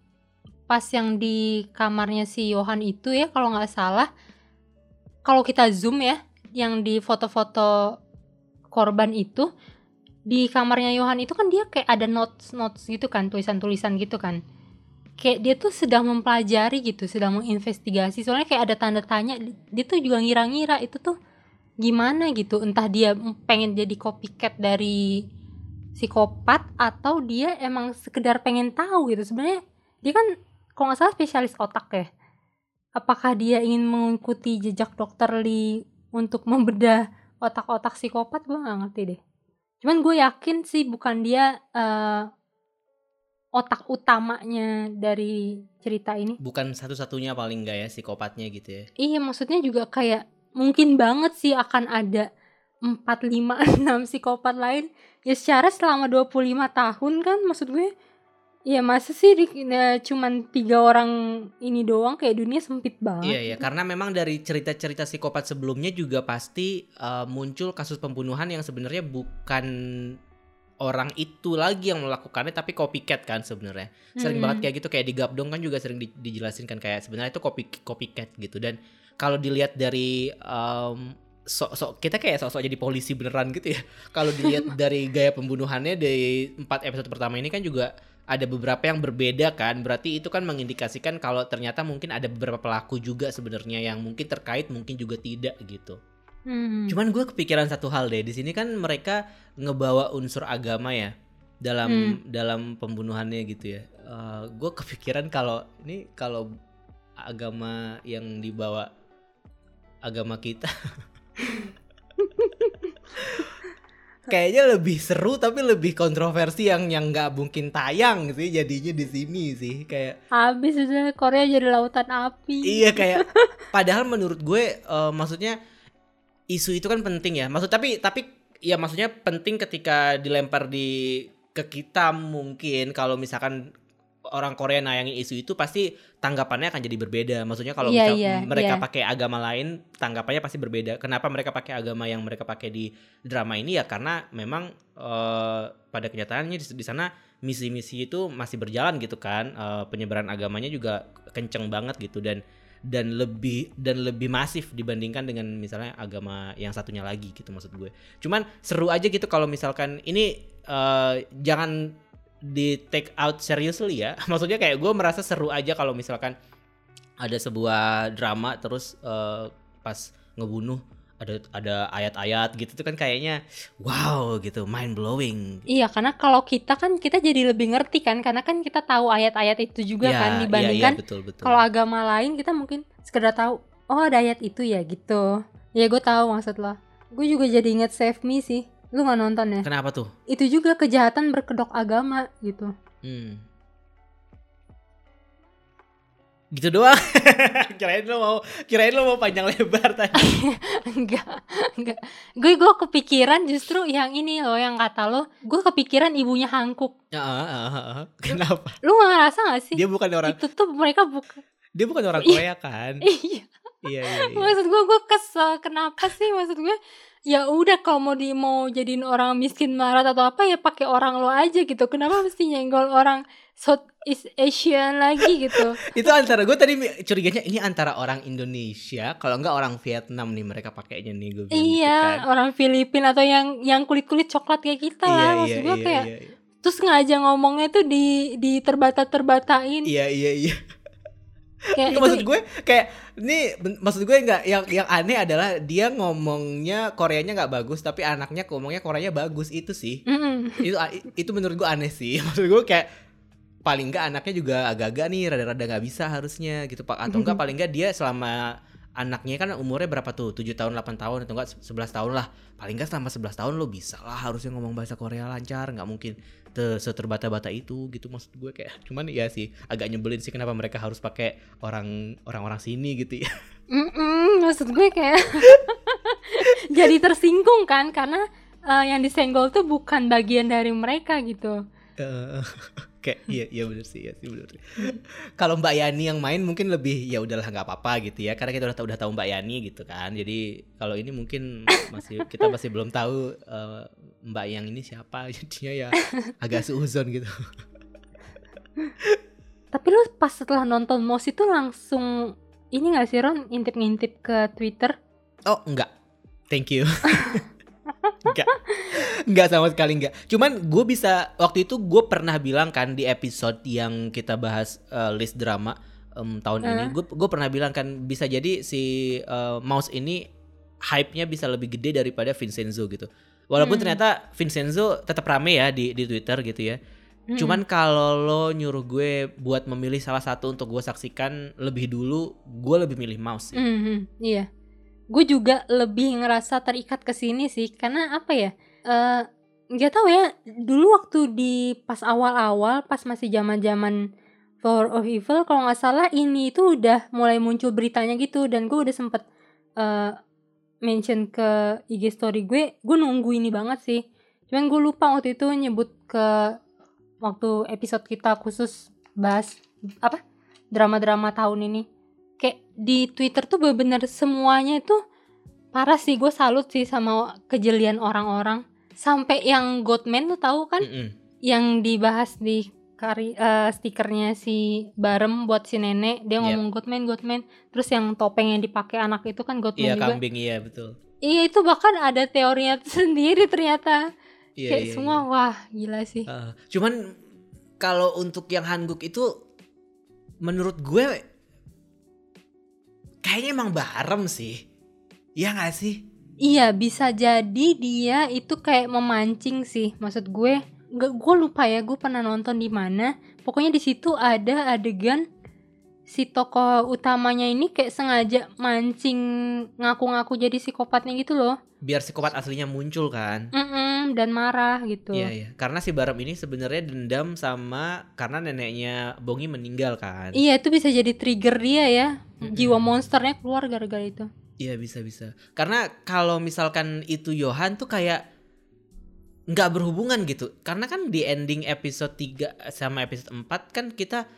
S2: pas yang di kamarnya si Johan itu ya kalau nggak salah kalau kita zoom ya yang di foto-foto korban itu di kamarnya Johan itu kan dia kayak ada notes notes gitu kan tulisan-tulisan gitu kan kayak dia tuh sedang mempelajari gitu sedang menginvestigasi soalnya kayak ada tanda tanya dia tuh juga ngira-ngira itu tuh gimana gitu entah dia pengen jadi copycat dari psikopat atau dia emang sekedar pengen tahu gitu. Sebenarnya dia kan kalau nggak salah spesialis otak ya. Apakah dia ingin mengikuti jejak dokter Lee untuk membedah otak-otak psikopat? Gue nggak ngerti deh. Cuman gue yakin sih bukan dia uh, otak utamanya dari cerita ini.
S1: Bukan satu-satunya paling enggak ya psikopatnya gitu ya?
S2: Iya maksudnya juga kayak mungkin banget sih akan ada 4, 5, 6 psikopat lain ya secara selama 25 tahun kan maksud gue ya masa sih di, ya, cuman tiga orang ini doang kayak dunia sempit banget.
S1: Iya iya karena memang dari cerita-cerita psikopat sebelumnya juga pasti uh, muncul kasus pembunuhan yang sebenarnya bukan orang itu lagi yang melakukannya tapi copycat kan sebenarnya. Sering hmm. banget kayak gitu kayak di Gabdong kan juga sering di, dijelasin kan kayak sebenarnya itu copy copycat gitu. Dan kalau dilihat dari um, sok-sok kita kayak sok-sok jadi polisi beneran gitu ya. Kalau dilihat dari gaya pembunuhannya dari empat episode pertama ini kan juga ada beberapa yang berbeda kan. Berarti itu kan mengindikasikan kalau ternyata mungkin ada beberapa pelaku juga sebenarnya yang mungkin terkait, mungkin juga tidak gitu. Hmm. Cuman gue kepikiran satu hal deh. Di sini kan mereka ngebawa unsur agama ya dalam hmm. dalam pembunuhannya gitu ya. Uh, eh, gue kepikiran kalau ini kalau agama yang dibawa agama kita Kayaknya lebih seru tapi lebih kontroversi yang yang nggak mungkin tayang sih jadinya di sini sih kayak
S2: habis udah Korea jadi lautan api.
S1: Iya kayak padahal menurut gue uh, maksudnya isu itu kan penting ya. Maksud tapi tapi ya maksudnya penting ketika dilempar di ke kita mungkin kalau misalkan orang Korea nayangin isu itu pasti tanggapannya akan jadi berbeda. Maksudnya kalau misal
S2: iya,
S1: mereka
S2: iya.
S1: pakai agama lain, tanggapannya pasti berbeda. Kenapa mereka pakai agama yang mereka pakai di drama ini ya karena memang eh, pada kenyataannya di, di sana misi-misi itu masih berjalan gitu kan. Eh, penyebaran agamanya juga kenceng banget gitu dan dan lebih dan lebih masif dibandingkan dengan misalnya agama yang satunya lagi gitu maksud gue. Cuman seru aja gitu kalau misalkan ini eh, jangan di take out seriously ya. Maksudnya kayak gue merasa seru aja kalau misalkan ada sebuah drama terus eh, pas ngebunuh ada ada ayat-ayat gitu tuh kan kayaknya wow gitu mind blowing.
S2: Iya, karena kalau kita kan kita jadi lebih ngerti kan, karena kan kita tahu ayat-ayat itu juga kan dibandingkan
S1: betul betul.
S2: kalau agama lain kita mungkin sekedar tahu, oh ada ayat itu ya gitu. Ya gue tahu maksud lo. Gue juga jadi inget Save Me sih. Lu nggak nonton ya?
S1: Kenapa tuh?
S2: Itu juga kejahatan berkedok agama gitu.
S1: Hmm. Gitu doang. kirain lo mau kirain lo mau panjang lebar tadi.
S2: enggak, enggak. Gue gue kepikiran justru yang ini loh yang kata lo, gue kepikiran ibunya Hangkuk.
S1: Ah, ah, ah, ah. Kenapa?
S2: Lu nggak ngerasa gak sih?
S1: Dia bukan orang
S2: Itu tuh mereka bukan.
S1: dia bukan orang
S2: Iya.
S1: Korea kan?
S2: Iya.
S1: iya iya. iya.
S2: maksud gue gue kesel kenapa sih maksud gue ya udah kalau mau di mau jadiin orang miskin marah atau apa ya pakai orang lo aja gitu kenapa mesti nyenggol orang Southeast Asian lagi gitu
S1: itu antara gue tadi curiganya ini antara orang Indonesia kalau enggak orang Vietnam nih mereka pakainya nih gue bilang gitu
S2: iya
S1: kan.
S2: orang Filipina atau yang yang kulit kulit coklat kayak kita lah maksud gue kayak
S1: iya, iya.
S2: terus ngajak ngomongnya tuh di di terbata terbatain
S1: Iya iya iya.
S2: Kayak
S1: Itu maksud gue kayak ini maksud gue nggak yang yang aneh adalah dia ngomongnya Koreanya nggak bagus tapi anaknya ngomongnya Koreanya bagus itu sih.
S2: Mm-mm.
S1: itu itu menurut gue aneh sih. Maksud gue kayak paling nggak anaknya juga agak-agak nih rada-rada nggak bisa harusnya gitu Pak atau enggak paling nggak dia selama anaknya kan umurnya berapa tuh? 7 tahun 8 tahun atau enggak 11 tahun lah. Paling nggak selama 11 tahun lo bisa lah harusnya ngomong bahasa Korea lancar. Nggak mungkin te- seterbata-bata itu gitu maksud gue. Kayak cuman ya sih agak nyebelin sih kenapa mereka harus pakai orang orang-orang sini gitu ya.
S2: Mm-mm, maksud gue kayak jadi tersinggung kan? Karena eh, yang disenggol tuh bukan bagian dari mereka gitu
S1: kayak iya iya bener sih iya sih bener sih. Kalau Mbak Yani yang main mungkin lebih ya udahlah nggak apa-apa gitu ya karena kita udah tahu udah tahu Mbak Yani gitu kan. Jadi kalau ini mungkin masih kita masih belum tahu eh, Mbak yang ini siapa jadinya ya agak seuzon gitu.
S2: tapi lu pas setelah nonton Mos itu langsung ini gak sih Ron ngintip-ngintip ke Twitter
S1: Oh enggak, thank you. enggak, enggak sama sekali enggak. Cuman gue bisa waktu itu gue pernah bilang kan di episode yang kita bahas eh, list drama em, tahun ini, gue gue pernah bilang kan bisa jadi si eh, Mouse ini hype-nya bisa lebih gede daripada Vincenzo gitu. Walaupun
S2: Hmm.
S1: ternyata Vincenzo tetap rame ya di di Twitter gitu ya.
S2: Mm-mm.
S1: Cuman kalau lo nyuruh gue buat memilih salah satu untuk gue saksikan lebih dulu, gue lebih milih Mouse. sih.
S2: Mhm, iya gue juga lebih ngerasa terikat ke sini sih karena apa ya eh nggak tahu ya dulu waktu di pas awal-awal pas masih zaman-zaman Power of Evil kalau nggak salah ini itu udah mulai muncul beritanya gitu dan gue udah sempet eh mention ke IG story gue gue nunggu ini banget sih. Cuman gue lupa waktu itu nyebut ke waktu episode kita khusus bahas apa drama-drama tahun ini di Twitter tuh bener-bener semuanya itu parah sih. Gue salut sih sama kejelian orang-orang. Sampai yang Godman tuh tahu kan?
S1: Mm-mm.
S2: yang dibahas di kari eh, stikernya si Barem buat si nenek dia
S1: Yep.
S2: ngomong Godman Godman terus yang topeng yang dipakai anak itu kan Godman
S1: Iya
S2: juga.
S1: kambing. Iya betul.
S2: iya itu bahkan ada teorinya sendiri ternyata.
S1: Iya,
S2: kayak
S1: iya,
S2: semua wah gila sih.
S1: Uh, cuman kalau untuk yang Hanguk itu menurut gue kayaknya emang barem sih. Iya gak sih?
S2: Iya bisa jadi dia itu kayak memancing sih maksud gue gue lupa ya gue pernah nonton di mana pokoknya di situ ada adegan si tokoh utamanya ini kayak sengaja mancing ngaku-ngaku jadi psikopatnya gitu loh
S1: Biar psikopat aslinya muncul kan.
S2: Mm-mm, dan marah gitu
S1: Iya iya. Karena si Barem ini sebenarnya dendam sama karena neneknya Bongi meninggal kan.
S2: iya itu bisa jadi trigger dia ya
S1: Mm-mm.
S2: jiwa monsternya keluar gara-gara itu
S1: Iya bisa bisa. Karena kalau misalkan itu Johan tuh kayak nggak berhubungan gitu karena kan di ending episode 3 sama episode 4 kan kita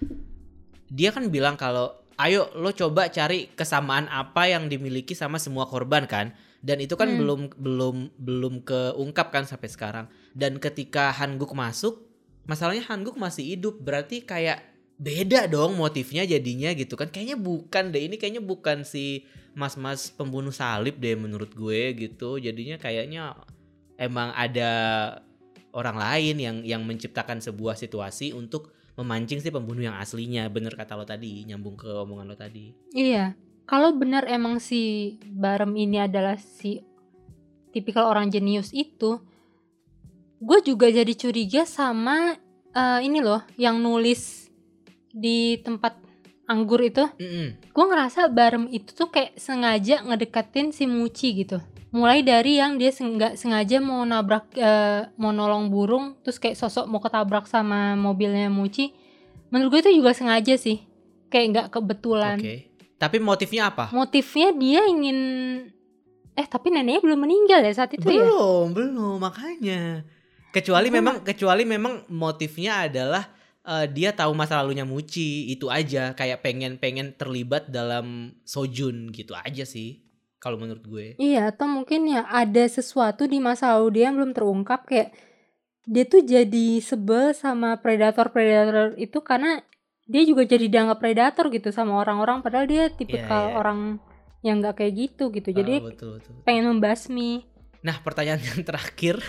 S1: dia kan bilang kalau ayo lo coba cari kesamaan apa yang dimiliki sama semua korban kan? Dan itu kan
S2: Hmm.
S1: belum belum belum keungkap kan sampai sekarang. Dan ketika Hanguk masuk masalahnya Hanguk masih hidup. Berarti kayak beda dong motifnya jadinya gitu kan. Kayaknya bukan deh ini kayaknya bukan si mas-mas pembunuh salib deh menurut gue gitu. Jadinya kayaknya emang ada orang lain yang yang menciptakan sebuah situasi untuk memancing si pembunuh yang aslinya bener kata lo tadi nyambung ke omongan lo tadi
S2: Iya, kalau benar emang si Barem ini adalah si tipikal orang jenius itu, gue juga jadi curiga sama eh, ini loh yang nulis di tempat anggur itu.
S1: Mm-mm.
S2: Gue ngerasa Barem itu tuh kayak sengaja ngedeketin si Muci gitu. Mulai dari yang dia nggak sengaja mau nabrak eh, mau nolong burung, terus kayak sosok mau ketabrak sama mobilnya Muci. Menurut gue itu juga sengaja sih, kayak nggak kebetulan.
S1: Oke. Tapi motifnya apa?
S2: Motifnya dia ingin eh tapi neneknya belum meninggal ya saat itu ya?
S1: Belum belum makanya. Kecuali
S2: Gua
S1: memang kecuali memang motifnya adalah eh, dia tahu masa lalunya Muci itu aja. Kayak pengen pengen terlibat dalam Sojun gitu aja sih kalau menurut gue
S2: iya atau mungkin ya ada sesuatu di masa lalu dia yang belum terungkap kayak dia tuh jadi sebel sama predator-predator itu karena dia juga jadi dianggap predator gitu sama orang-orang padahal dia tipikal
S1: iya.
S2: orang yang nggak kayak gitu gitu jadi
S1: Ah, betul betul
S2: pengen membasmi
S1: Nah, pertanyaan yang terakhir.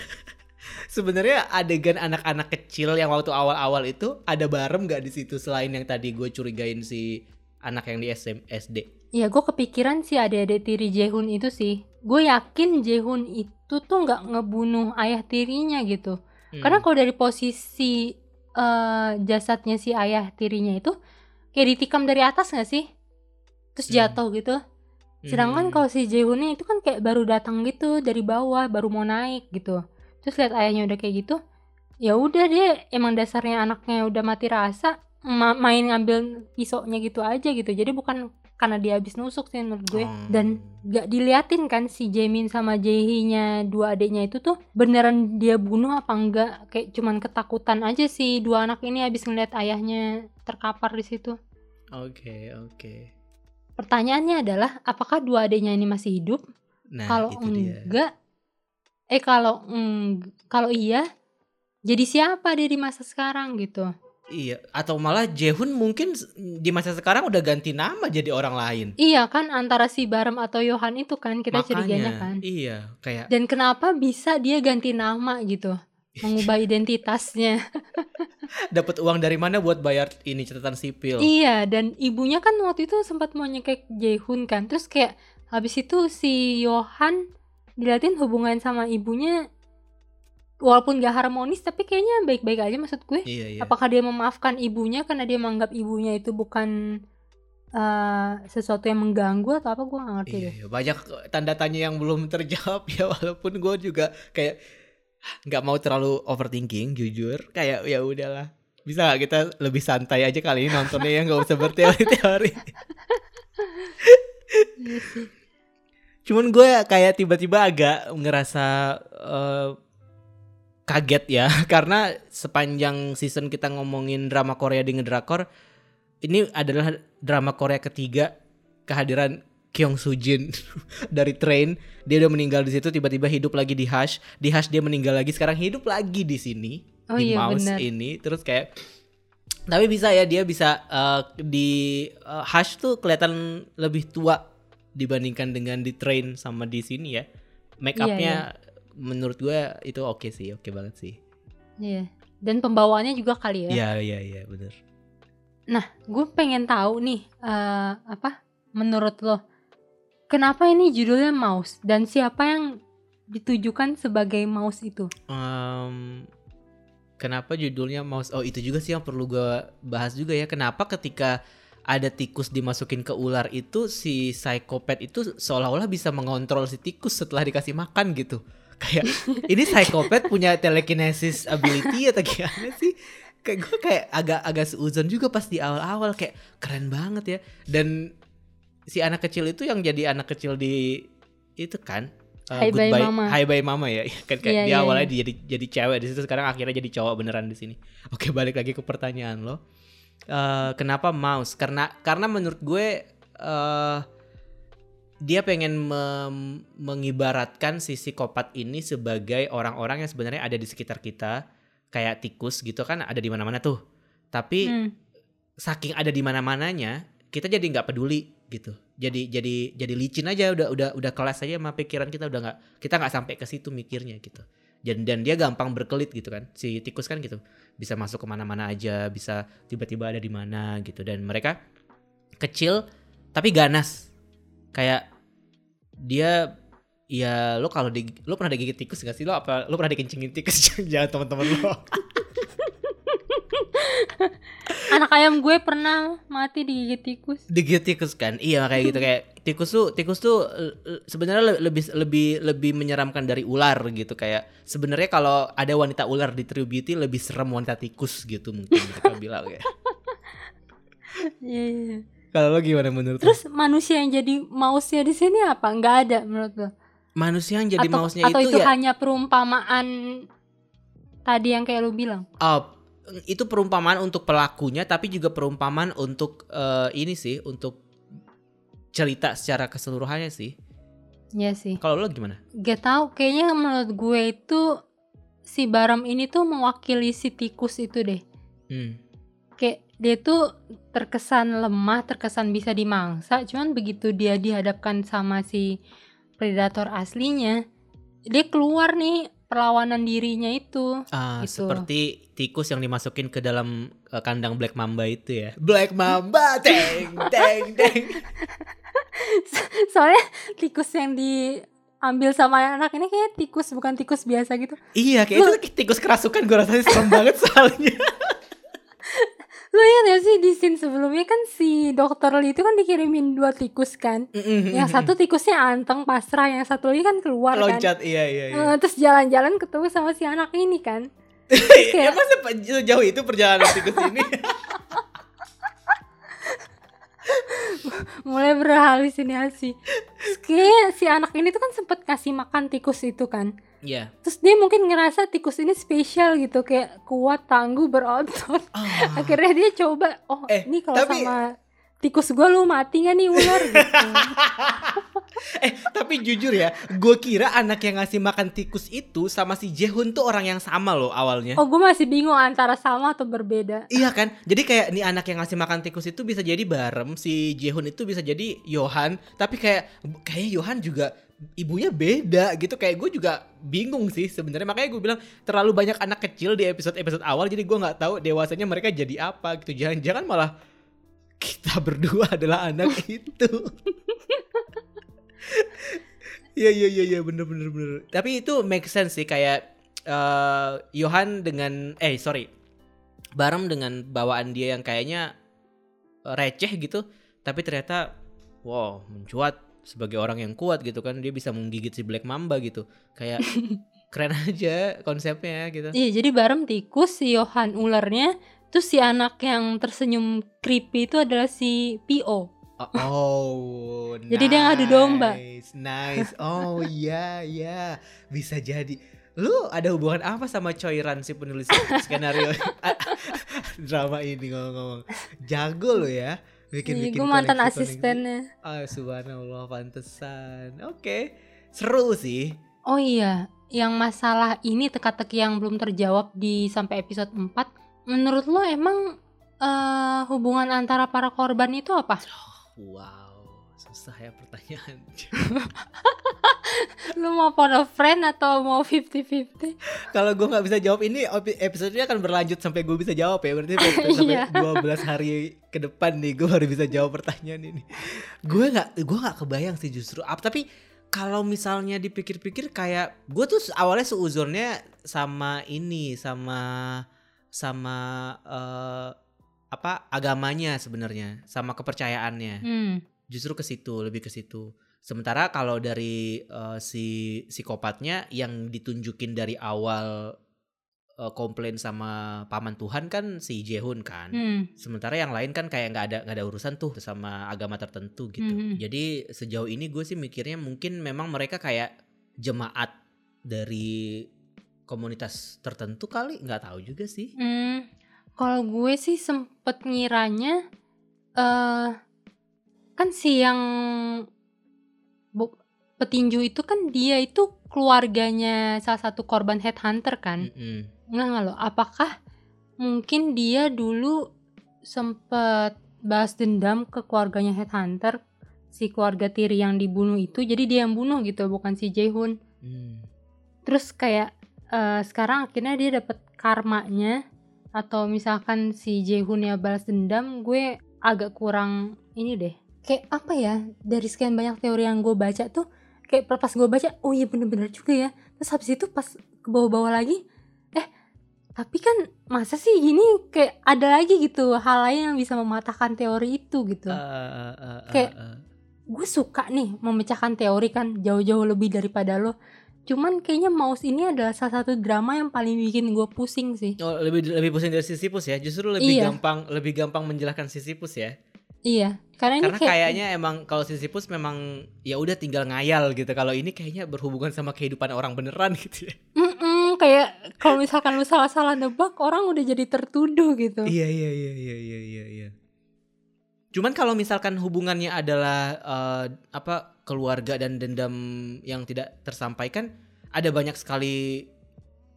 S1: Sebenarnya adegan anak-anak kecil yang waktu awal-awal itu ada barem gak di situ selain yang tadi gue curigain si anak yang di SM, SD?
S2: Ya gue kepikiran sih adik-adik tiri Jehun itu sih Gue yakin Jehun itu tuh nggak ngebunuh ayah tirinya gitu
S1: Hmm.
S2: Karena kalau dari posisi eh, jasadnya si ayah tirinya itu Kayak ditikam dari atas gak sih? Terus
S1: Hmm.
S2: jatuh gitu Sedangkan
S1: Hmm.
S2: kalau si Jehunnya itu kan kayak baru datang gitu dari bawah Baru mau naik gitu Terus lihat ayahnya udah kayak gitu ya udah dia emang dasarnya anaknya udah mati rasa ma- main ngambil pisaunya gitu aja gitu jadi bukan karena dia habis nusuk sih menurut gue
S1: Hmm.
S2: dan gak diliatin kan si Jamin sama Jaehi-nya dua adiknya itu tuh beneran dia bunuh apa enggak kayak cuman ketakutan aja sih dua anak ini habis ngeliat ayahnya terkapar di situ
S1: Oke, oke.
S2: pertanyaannya adalah apakah dua adiknya ini masih hidup
S1: Nah,
S2: kalau
S1: itu dia.
S2: enggak eh kalau eng- kalau iya jadi siapa dia di masa sekarang gitu
S1: Iya, atau malah Jehun mungkin di masa sekarang udah ganti nama jadi orang lain.
S2: iya kan antara si Barem atau Yohan itu kan kita curiganya kan
S1: Iya, kayak
S2: dan kenapa bisa dia ganti nama gitu mengubah identitasnya
S1: dapat uang dari mana buat bayar ini catatan sipil.
S2: iya dan ibunya kan waktu itu sempat mau nyekek Jaehoon kan terus kayak habis itu si Yohan diliatin hubungan sama ibunya walaupun gak harmonis tapi kayaknya baik-baik aja maksud gue
S1: Iya, iya.
S2: apakah dia memaafkan ibunya karena dia menganggap ibunya itu bukan eh, sesuatu yang mengganggu atau apa gue gak ngerti
S1: Iya,
S2: deh
S1: iya. banyak tanda tanya yang belum terjawab ya walaupun gue juga kayak nggak mau terlalu overthinking jujur kayak ya udahlah bisa gak kita lebih santai aja kali ini nontonnya ya nggak usah berteori-teori
S2: Iya sih.
S1: cuman gue kayak tiba-tiba agak ngerasa eh, kaget ya. Karena sepanjang season kita ngomongin drama Korea di ngedrakor ini adalah drama Korea ketiga kehadiran Kyung Soo Jin dari Train. Dia udah meninggal di situ tiba-tiba hidup lagi di Hush. Di Hush dia meninggal lagi sekarang hidup lagi di sini
S2: Oh
S1: di
S2: iya,
S1: Mouse
S2: benar.
S1: ini. Terus kayak tapi bisa ya dia bisa eh, di eh, Hush tuh kelihatan lebih tua dibandingkan dengan di Train sama di sini ya. Make upnya menurut gue itu oke sih oke banget sih
S2: Iya. Dan pembawaannya juga kali ya.
S1: iya iya iya bener
S2: Gue pengen tahu nih eh, apa menurut lo kenapa ini judulnya Mouse dan siapa yang ditujukan sebagai Mouse itu?
S1: Em, kenapa judulnya mouse? Oh itu juga sih yang perlu gue bahas juga ya. Kenapa ketika ada tikus dimasukin ke ular itu si psikopat itu seolah-olah bisa mengontrol si tikus setelah dikasih makan gitu. Kayak ini psikopat punya telekinesis ability atau gimana sih? Kayak gue kayak agak agak seuzon juga pas di awal-awal kayak keren banget ya. Dan si anak kecil itu yang jadi anak kecil di itu kan uh,
S2: Hai Bye
S1: goodbye
S2: Mama.
S1: Hai Bye Mama ya kan kayak
S2: Iya,
S1: dia
S2: iya,
S1: awalnya jadi jadi cewek di situ sekarang akhirnya jadi cowok beneran di sini oke balik lagi ke pertanyaan lo Eh, kenapa mouse karena karena menurut gue eh dia pengen mengibaratkan si psikopat ini sebagai orang-orang yang sebenarnya ada di sekitar kita kayak tikus gitu kan ada di mana-mana tuh. Tapi
S2: Hmm.
S1: saking ada di mana-mananya kita jadi nggak peduli gitu. Jadi jadi jadi licin aja udah udah udah kelas aja sama pikiran kita udah nggak kita nggak sampai ke situ mikirnya gitu. Dan dan dia gampang berkelit gitu kan. Si tikus kan gitu bisa masuk ke mana-mana aja bisa tiba-tiba ada di mana gitu. Dan mereka kecil tapi ganas kayak dia ya lo kalau di lo pernah digigit tikus gak sih? Lo apa lo pernah dikencingin tikus? Jangan teman-teman lo.
S2: Anak ayam gue pernah mati digigit tikus.
S1: digigit tikus kan? Iya kayak gitu. Kayak tikus tuh tikus tuh eh, sebenarnya le- lebih lebih lebih menyeramkan dari ular gitu. Kayak sebenarnya kalau ada wanita ular di True Beauty lebih serem wanita tikus gitu mungkin mereka bilang ya.
S2: Iya, iya.
S1: Kalau lo gimana menurut lo?
S2: Terus manusia yang jadi mouse-nya di sini apa? Nggak ada menurut lo?
S1: manusia yang jadi
S2: atau
S1: mouse-nya
S2: atau
S1: itu,
S2: itu
S1: ya
S2: hanya perumpamaan tadi yang kayak lu bilang?
S1: oh, itu perumpamaan untuk pelakunya tapi juga perumpamaan untuk eh, ini sih untuk cerita secara keseluruhannya sih
S2: Iya sih.
S1: kalau lo gimana
S2: Gak tau, kayaknya menurut gue itu si Baram ini tuh mewakili si tikus itu deh.
S1: hmm.
S2: Kayak dia tuh terkesan lemah, terkesan bisa dimangsa, cuman begitu dia dihadapkan sama si predator aslinya, dia keluar nih perlawanan dirinya itu.
S1: Ah,
S2: Gitu.
S1: seperti tikus yang dimasukin ke dalam eh, kandang Black Mamba itu ya. Black Mamba, teng, teng, teng.
S2: Soalnya tikus yang diambil sama anak ini kayak tikus bukan tikus biasa gitu.
S1: iya, kayak itu tikus kerasukan gue rasanya serem banget soalnya.
S2: Lu ingat gak sih di scene sebelumnya kan si dokter Lee itu kan dikirimin dua tikus kan. Yang satu tikusnya anteng pasrah, yang satu lagi kan keluar kan.
S1: loncat, iya iya iya.
S2: Eh, terus jalan-jalan ketemu sama si anak ini kan.
S1: ya masa pa- jauh itu perjalanan tikus ini?
S2: Mulai berhalusinasi. Kayak si anak ini tuh kan sempet kasih makan tikus itu kan.
S1: Iya.
S2: Terus dia mungkin ngerasa tikus ini spesial gitu kayak kuat, tangguh, berotot.
S1: Ah,
S2: Akhirnya dia coba, oh
S1: Eh,
S2: ini kalau
S1: tapi-
S2: sama tikus gue lu mati gak nih ular gitu.
S1: eh, tapi jujur ya, gue kira anak yang ngasih makan tikus itu sama si Jehun tuh orang yang sama loh awalnya.
S2: Oh gue masih bingung antara sama atau berbeda.
S1: Iya kan? Jadi kayak nih anak yang ngasih makan tikus itu bisa jadi Barem, si Jehun itu bisa jadi Yohan, tapi kayak kayak Yohan juga ibunya beda gitu kayak gue juga bingung sih sebenarnya makanya gue bilang terlalu banyak anak kecil di episode episode awal jadi gue nggak tahu dewasanya mereka jadi apa gitu jangan-jangan malah kita berdua adalah anak itu Iya iya iya iya bener bener bener. Tapi itu make sense sih kayak eh Yohan dengan eh sorry Barem dengan bawaan dia yang kayaknya receh gitu, tapi ternyata wow mencuat sebagai orang yang kuat gitu kan dia bisa menggigit si Black Mamba gitu kayak keren aja konsepnya gitu.
S2: Iya jadi Barem tikus, si Yohan ularnya, terus si anak yang tersenyum creepy itu adalah si P.O.
S1: Oh, oh,
S2: Jadi dia ngadu domba.
S1: Nice, nice. Oh iya iya bisa jadi. Lu ada hubungan apa sama Choi Ran si penulis skenario drama ini ngomong-ngomong? Jago lo ya. Bikin bikin
S2: gue mantan asistennya.
S1: Ah, subhanallah pantesan. Oke. Seru sih.
S2: Oh iya, yang masalah ini teka-teki yang belum terjawab di sampai episode 4, menurut lo emang eh, hubungan antara para korban itu apa?
S1: Wow, susah ya pertanyaan.
S2: Lo mau phone a friend atau mau 50-50?
S1: Kalau gue nggak bisa jawab ini episode-nya akan berlanjut sampai gue bisa jawab ya. Berarti sampai
S2: Iya.
S1: 12 hari ke depan nih gue baru bisa jawab pertanyaan ini. Gue nggak gue nggak kebayang sih justru. Ap- Tapi kalau misalnya dipikir-pikir kayak gue tuh awalnya seuzurnya sama ini sama sama eh, apa agamanya sebenarnya sama kepercayaannya
S2: Hmm.
S1: justru ke situ lebih ke situ sementara kalau dari eh, si psikopatnya yang ditunjukin dari awal eh, komplain sama paman Tuhan kan si Jehun kan
S2: Hmm.
S1: sementara yang lain kan kayak nggak ada nggak ada urusan tuh sama agama tertentu gitu
S2: Mhm.
S1: jadi sejauh ini gue sih mikirnya mungkin memang mereka kayak jemaat dari komunitas tertentu kali nggak tahu juga sih
S2: Hmm, kalau gue sih sempet ngiranya eh kan si yang bu- petinju itu kan dia itu keluarganya salah satu korban headhunter kan.
S1: Mm-mm.
S2: Nggak nggak loh, apakah mungkin dia dulu sempet balas dendam ke keluarganya headhunter si keluarga Tiri yang dibunuh itu jadi dia yang bunuh gitu bukan si Jaehoon
S1: Hmm.
S2: terus kayak eh, sekarang akhirnya dia dapat karmanya. Atau misalkan si Jaehoon ya balas dendam gue agak kurang ini deh. Kayak apa ya dari sekian banyak teori yang gue baca tuh kayak pas gue baca oh iya bener-bener juga ya. Terus habis itu pas ke bawah-bawah lagi eh tapi kan masa sih gini kayak ada lagi gitu hal lain yang bisa mematahkan teori itu gitu.
S1: Uh, uh, uh,
S2: Kayak-
S1: uh, uh.
S2: gue suka nih memecahkan teori kan jauh-jauh lebih daripada lo cuman kayaknya Mouse ini adalah salah satu drama yang paling bikin gue pusing sih
S1: Oh, lebih lebih pusing dari Sisyphus ya. Justru lebih
S2: Iya.
S1: gampang lebih gampang menjelaskan Sisyphus ya.
S2: iya karena ini
S1: Karena
S2: kayak
S1: kayaknya emang kalau Sisyphus memang ya udah tinggal ngayal gitu. Kalau ini kayaknya berhubungan sama kehidupan orang beneran gitu ya.
S2: Mm-mm, kayak kalau misalkan lu salah-salah nebak orang udah jadi tertuduh gitu
S1: Iya iya iya iya iya iya iya. Cuman kalau misalkan hubungannya adalah eh, apa keluarga dan dendam yang tidak tersampaikan, ada banyak sekali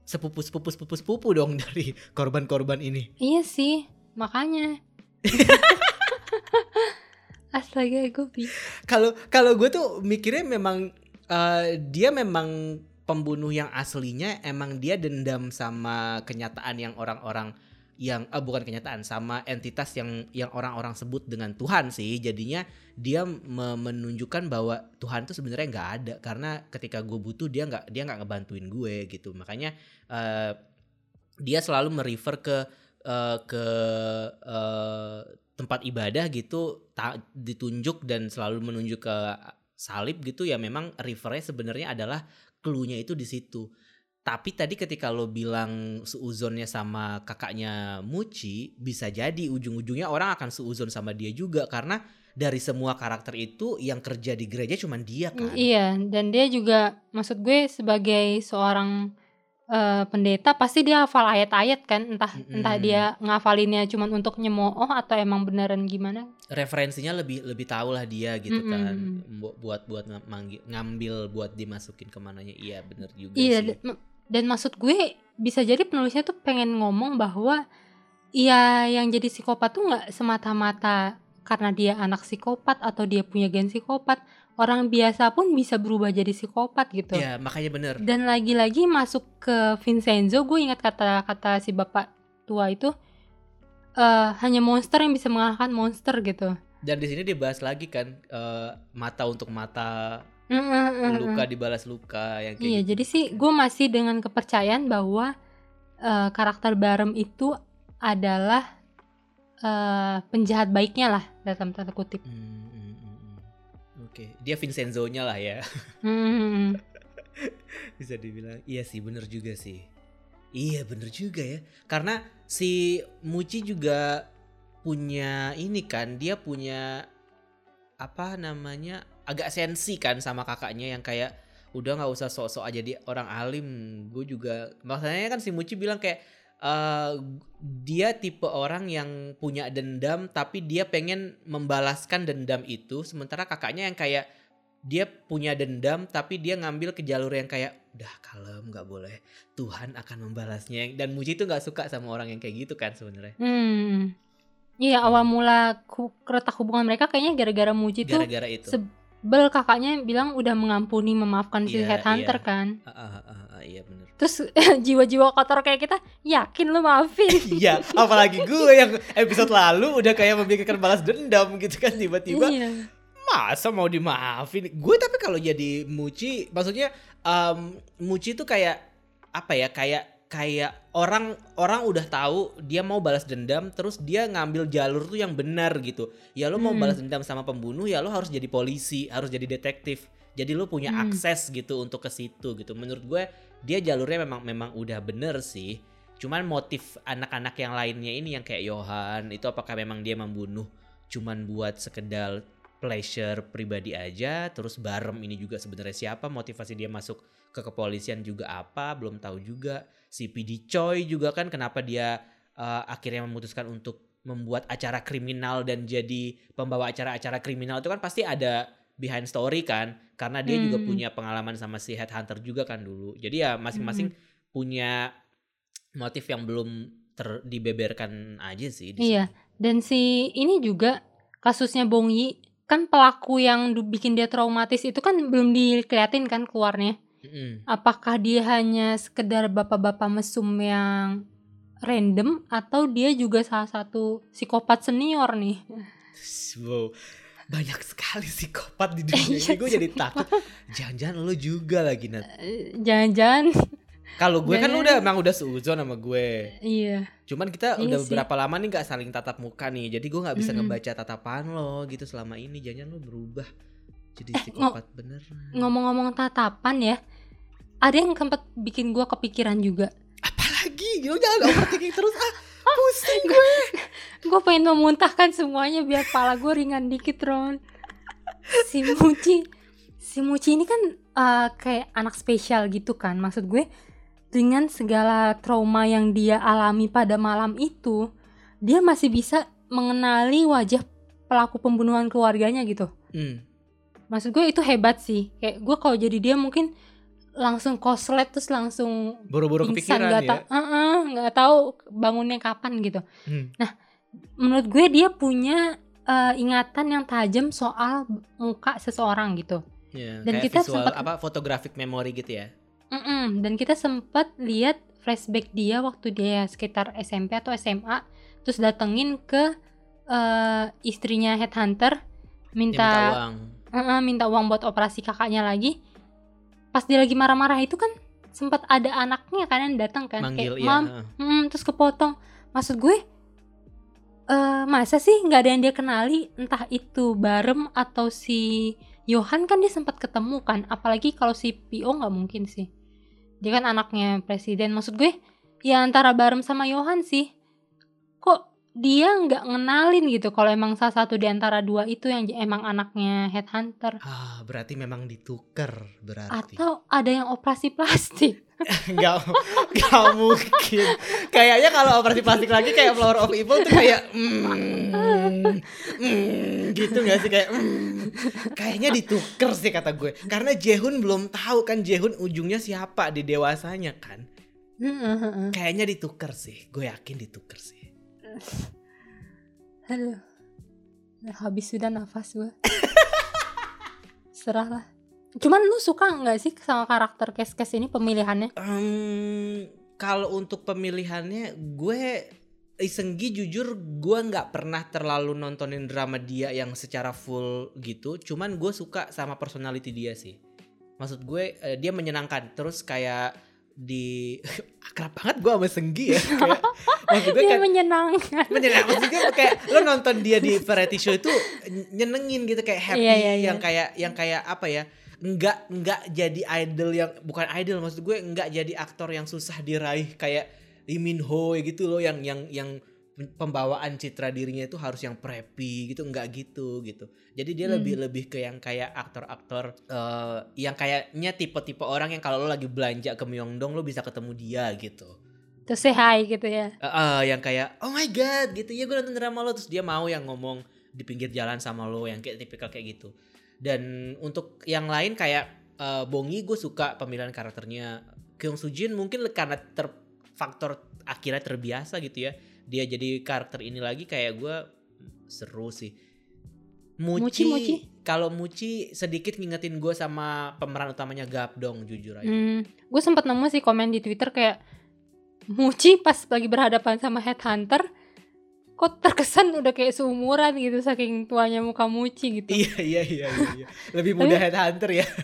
S1: sepupu sepupu sepupu sepupu dong dari korban-korban ini.
S2: iya sih makanya astaga gue
S1: Kalau kalau gue tuh mikirnya memang eh, dia memang pembunuh yang aslinya emang dia dendam sama kenyataan yang orang-orang yang eh, bukan kenyataan sama entitas yang yang orang-orang sebut dengan Tuhan sih. Jadinya dia me- menunjukkan bahwa Tuhan tuh sebenarnya nggak ada. Karena ketika gue butuh dia nggak dia nggak ngebantuin gue gitu. Makanya eh, dia selalu merefer ke eh, ke eh, tempat ibadah gitu ta- ditunjuk dan selalu menunjuk ke salib gitu. Ya memang refernya sebenarnya adalah clue-nya itu di situ. Tapi tadi ketika lo bilang seuzonnya sama kakaknya Muci, bisa jadi ujung-ujungnya orang akan seuzon sama dia juga karena dari semua karakter itu yang kerja di gereja cuman dia kan.
S2: iya dan dia juga maksud gue sebagai seorang eh, pendeta pasti dia hafal ayat-ayat kan entah entah
S1: Mm-mm.
S2: dia ngafalinnya cuman untuk nyemooh atau emang beneran gimana
S1: Referensinya lebih lebih tahu lah dia gitu
S2: Mm-mm.
S1: kan. Bu- Buat buat manggil- ngambil buat dimasukin ke mananya. Iya bener juga
S2: Iya,
S1: sih.
S2: Dan, maksud gue bisa jadi penulisnya tuh pengen ngomong bahwa ya yang jadi psikopat tuh nggak semata-mata karena dia anak psikopat atau dia punya gen psikopat. Orang biasa pun bisa berubah jadi psikopat gitu.
S1: Iya, makanya bener.
S2: Dan lagi-lagi masuk ke Vincenzo, gue ingat kata-kata si bapak tua itu eh hanya monster yang bisa mengalahkan monster gitu.
S1: Dan di sini dibahas lagi kan eh, mata untuk mata,
S2: Mm, mm, mm, mm.
S1: luka dibalas luka yang kayak
S2: Iya,
S1: gitu.
S2: jadi sih gue masih dengan kepercayaan bahwa eh, karakter Barem itu adalah eh, penjahat baiknya lah dalam tanda kutip.
S1: Hmm, hmm, hmm, hmm. Oke, dia Vincenzo-nya lah ya.
S2: Hmm,
S1: Bisa dibilang. Iya sih, bener juga sih. Iya, bener juga ya. Karena si Muci juga punya ini kan, dia punya apa namanya? Agak sensi kan sama kakaknya yang kayak udah nggak usah sok-sok aja dia orang alim. Gue juga maksudnya kan si Muci bilang kayak eh, dia tipe orang yang punya dendam tapi dia pengen membalaskan dendam itu sementara kakaknya yang kayak dia punya dendam tapi dia ngambil ke jalur yang kayak udah kalem nggak boleh Tuhan akan membalasnya dan Muji tuh nggak suka sama orang yang kayak gitu kan sebenarnya
S2: hmm. Iya awal mula ku- retak hubungan mereka kayaknya gara-gara Muji tuh
S1: gara-gara itu
S2: sebel kakaknya bilang udah mengampuni memaafkan si
S1: Iya,
S2: headhunter
S1: iya.
S2: kan.
S1: Ah, ah, ah, ah, iya bener
S2: Terus jiwa-jiwa kotor kayak kita yakin lu maafin.
S1: Iya, apalagi gue yang episode lalu udah kayak memikirkan balas dendam gitu kan tiba-tiba
S2: Iya.
S1: masa mau dimaafin gue tapi kalau jadi Muci maksudnya em, Muci tuh kayak apa ya kayak kayak orang orang udah tahu dia mau balas dendam terus dia ngambil jalur tuh yang benar gitu. Ya lo mau
S2: Hmm.
S1: balas dendam sama pembunuh ya lo harus jadi polisi harus jadi detektif. Jadi lo punya
S2: Hmm.
S1: akses gitu untuk ke situ gitu. Menurut gue dia jalurnya memang memang udah bener sih. Cuman motif anak-anak yang lainnya ini yang kayak Johan itu apakah memang dia membunuh cuman buat sekedar pleasure pribadi aja? Terus Barem ini juga sebenarnya siapa? Motivasi dia masuk ke kepolisian juga apa? Belum tahu juga si PD Choi juga kan kenapa dia uh, akhirnya memutuskan untuk membuat acara kriminal dan jadi pembawa acara-acara kriminal itu kan pasti ada behind story kan karena dia juga
S2: Hmm.
S1: punya pengalaman sama si headhunter juga kan dulu jadi ya masing-masing punya motif yang belum ter dibeberkan aja sih di
S2: Iya. Dan si ini juga kasusnya Bong Yi kan pelaku yang bikin dia traumatis itu kan belum dikeliatin kan keluarnya.
S1: Mm-mm.
S2: Apakah dia hanya sekedar bapak-bapak mesum yang random atau dia juga salah satu psikopat senior nih?
S1: Wow, banyak sekali psikopat di dunia
S2: Iya,
S1: ini. Gue jadi takut. Jangan-jangan lo juga lagi Nat.
S2: Eh, Jangan-jangan
S1: Kalau gue kan udah emang udah seuzon sama gue.
S2: iya.
S1: Cuman kita
S2: Iya
S1: udah
S2: sih.
S1: beberapa lama nih nggak saling tatap muka nih. Jadi gue nggak bisa
S2: Mm-mm.
S1: ngebaca tatapan lo gitu selama ini. Jangan lo berubah jadi
S2: Eh,
S1: psikopat bener.
S2: Ngomong-ngomong tatapan ya, ada yang sempat bikin gua kepikiran juga.
S1: Apalagi, lo jangan overthinking terus ah. Pusing gue.
S2: Gue pengen memuntahkan semuanya biar pala gue ringan dikit Ron Si Muci Si Muci ini kan eh, kayak anak spesial gitu kan Maksud gue dengan segala trauma yang dia alami pada malam itu Dia masih bisa mengenali wajah pelaku pembunuhan keluarganya gitu
S1: Hmm.
S2: Maksud gue itu hebat sih Kayak gue kalau jadi dia mungkin langsung koslet terus langsung
S1: Buru-buru kepikiran
S2: nggak
S1: ya.
S2: ta- Heeh, nggak tahu bangunnya kapan gitu
S1: Hmm.
S2: menurut gue dia punya eh, ingatan yang tajam soal muka seseorang gitu.
S1: Ya,
S2: Dan kita sempat-
S1: apa photographic memory gitu ya.
S2: Mm-mm, Dan kita sempat lihat flashback dia waktu dia sekitar SMP atau SMA, terus datengin ke eh, istrinya headhunter
S1: minta
S2: minta
S1: uang.
S2: Minta uang buat operasi kakaknya lagi. Pas dia lagi marah-marah itu kan sempat ada anaknya kan yang datang kan
S1: Manggil
S2: kayak
S1: ya.
S2: mam
S1: heeh.
S2: Hmm, terus kepotong. Maksud gue, eh masa sih nggak ada yang dia kenali, entah itu Barem atau si Johan kan dia sempat ketemu kan, apalagi kalau si Pio nggak mungkin sih. Dia kan anaknya presiden. Maksud gue, ya antara Barem sama Johan sih. Kok dia nggak ngenalin gitu kalau emang salah satu di antara dua itu yang emang anaknya headhunter
S1: Ah, berarti memang dituker berarti.
S2: atau ada yang operasi plastik.
S1: Nggak, nggak mungkin. Kayaknya kalau operasi plastik lagi kayak Flower of Evil tuh kayak mm, mm, gitu nggak sih kayak mm. kayaknya dituker sih kata gue. Karena Jehun belum tahu kan Jehun ujungnya siapa di dewasanya kan. Kayaknya dituker sih. Gue yakin dituker sih.
S2: Aduh. Nah, habis sudah nafas gue. Serah lah. Cuman lu suka nggak sih sama karakter Kes-Kes ini pemilihannya?
S1: Em, kalau untuk pemilihannya gue Isenggi jujur gue nggak pernah terlalu nontonin drama dia yang secara full gitu cuman gue suka sama personality dia sih maksud gue eh, dia menyenangkan terus kayak di akrab banget gue sama Senggi ya kayak, maksud gue kayak
S2: menyenangkan.
S1: menyenangkan maksudnya kayak lo nonton dia di variety show itu nyenengin gitu kayak happy
S2: Iya, iya, iya.
S1: yang kayak yang kayak apa ya nggak nggak jadi idol yang bukan idol maksud gue nggak jadi aktor yang susah diraih kayak Lee Min Ho gitu loh yang yang yang pembawaan citra dirinya itu harus yang preppy gitu nggak gitu gitu. Jadi dia
S2: Hmm.
S1: lebih lebih ke yang kayak aktor-aktor eh, yang kayaknya tipe-tipe orang yang kalau lo lagi belanja ke Myeongdong lo bisa ketemu dia gitu.
S2: Terus say hi gitu ya.
S1: Eh, eh, yang kayak oh my god gitu. Ya gue nonton drama lo. Terus dia mau yang ngomong di pinggir jalan sama lo yang kayak tipikal kayak gitu. Dan untuk yang lain kayak eh, Bongi gue suka pemilihan karakternya. Kyung Sujin mungkin karena ter faktor akhirnya terbiasa gitu ya dia jadi karakter ini lagi kayak gue seru sih Muci,
S2: Muci, Muci.
S1: kalau Muci sedikit ngingetin gue sama pemeran utamanya Gapdong jujur aja
S2: Hmm, gue sempat nemu sih komen di Twitter kayak Muci pas lagi berhadapan sama headhunter kok terkesan udah kayak seumuran gitu saking tuanya muka Muci gitu.
S1: iya iya iya iya, iya. lebih mudah headhunter ya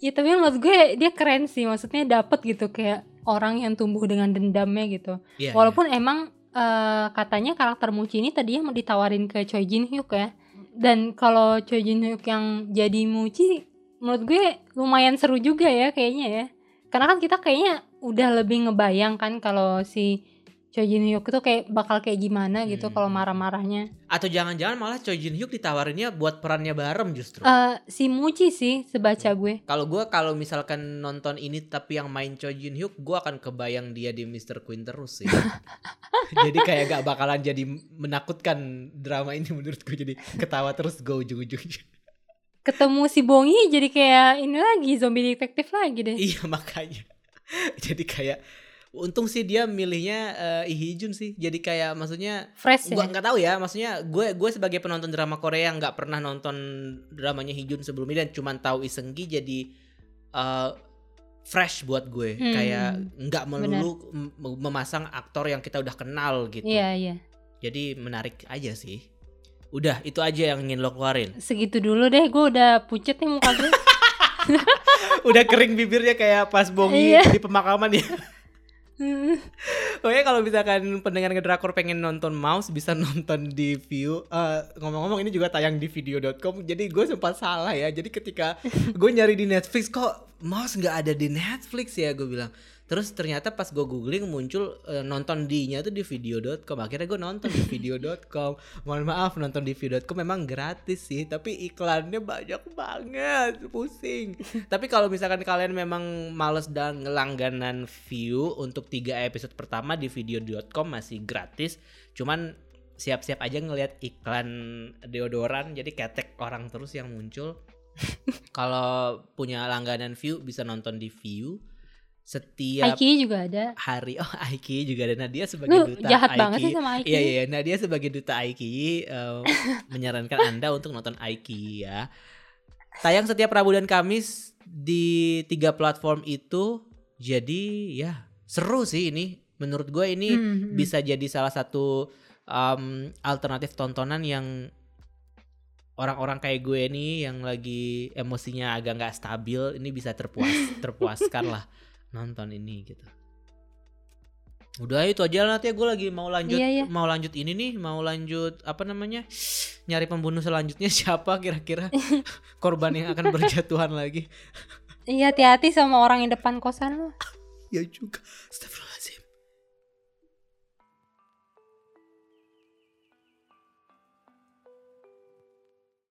S2: Ya tapi menurut gue dia keren sih maksudnya dapet gitu kayak orang yang tumbuh dengan dendamnya gitu.
S1: Iya,
S2: Walaupun emang eh, katanya karakter Muci ini tadinya mau ditawarin ke Choi Jin Hyuk ya. Dan kalau Choi Jin Hyuk yang jadi Muci menurut gue lumayan seru juga ya kayaknya ya. Karena kan kita kayaknya udah lebih ngebayang kan kalau si Choi Jin Hyuk itu kayak bakal kayak gimana gitu
S1: Hmm.
S2: kalau marah-marahnya.
S1: Atau jangan-jangan malah Choi Jin Hyuk ditawarinnya buat perannya bareng justru.
S2: Eh si Muji sih sebaca gue.
S1: Kalau gue kalau misalkan nonton ini tapi yang main Choi Jin Hyuk, gue akan kebayang dia di Mr. Queen terus sih. jadi kayak gak bakalan jadi menakutkan drama ini menurut gue jadi ketawa terus gue ujung-ujungnya.
S2: Ketemu si Bongi jadi kayak ini lagi zombie detektif lagi deh.
S1: iya makanya. jadi kayak untung sih dia milihnya eh, Lee Hee Jun sih. Jadi kayak maksudnya
S2: Fresh
S1: gua
S2: ya.
S1: nggak tahu ya maksudnya gue gue sebagai penonton drama Korea yang nggak pernah nonton dramanya Hijun sebelumnya dan cuman tawu Isenggi jadi uh, fresh buat gue
S2: Hmm,
S1: kayak nggak melulu mem- memasang aktor yang kita udah kenal gitu
S2: Iya iya.
S1: jadi menarik aja sih udah itu aja yang ingin lo keluarin
S2: Segitu dulu deh. Gue udah pucet nih muka gue.
S1: udah kering bibirnya kayak pas bongi
S2: Iya.
S1: di pemakaman ya. Pokoknya kalau misalkan pendengar ngedrakor pengen nonton Mouse bisa nonton di view. Eh, ngomong-ngomong ini juga tayang di video.com. Jadi gue sempat salah ya. Jadi ketika gue nyari di Netflix kok Mouse nggak ada di Netflix ya gue bilang. Terus ternyata pas gue googling muncul eh, nonton di-nya tuh di video.com. Akhirnya gue nonton di video.com. Mohon maaf nonton di video.com memang gratis sih, tapi iklannya banyak banget, pusing. Tapi kalau misalkan kalian memang males dan langganan view untuk tiga episode pertama di video.com masih gratis. Cuman siap-siap aja ngelihat iklan deodoran jadi ketek orang terus yang muncul. kalau punya langganan view bisa nonton di view setiap
S2: Aiki juga ada.
S1: hari. Oh, Aiki juga ada Nadia sebagai
S2: Lu
S1: duta
S2: jahat
S1: Aiki.
S2: banget sih sama Aiki.
S1: Iya iya Nadia sebagai duta Aiki eh, menyarankan Anda untuk nonton Aiki ya. Tayang setiap Rabu dan Kamis di tiga platform itu. Jadi ya seru sih ini. Menurut gue ini
S2: Hmm, hmm.
S1: bisa jadi salah satu um, alternatif tontonan yang orang-orang kayak gue nih yang lagi emosinya agak nggak stabil ini bisa terpuas terpuaskan lah nonton ini gitu. Udah itu aja lah nanti gue lagi mau lanjut
S2: Iya, iya.
S1: mau lanjut ini nih mau lanjut apa namanya nyari pembunuh selanjutnya siapa kira-kira korban yang akan berjatuhan lagi
S2: Iya hati-hati sama orang yang depan kosan lu.
S1: ya juga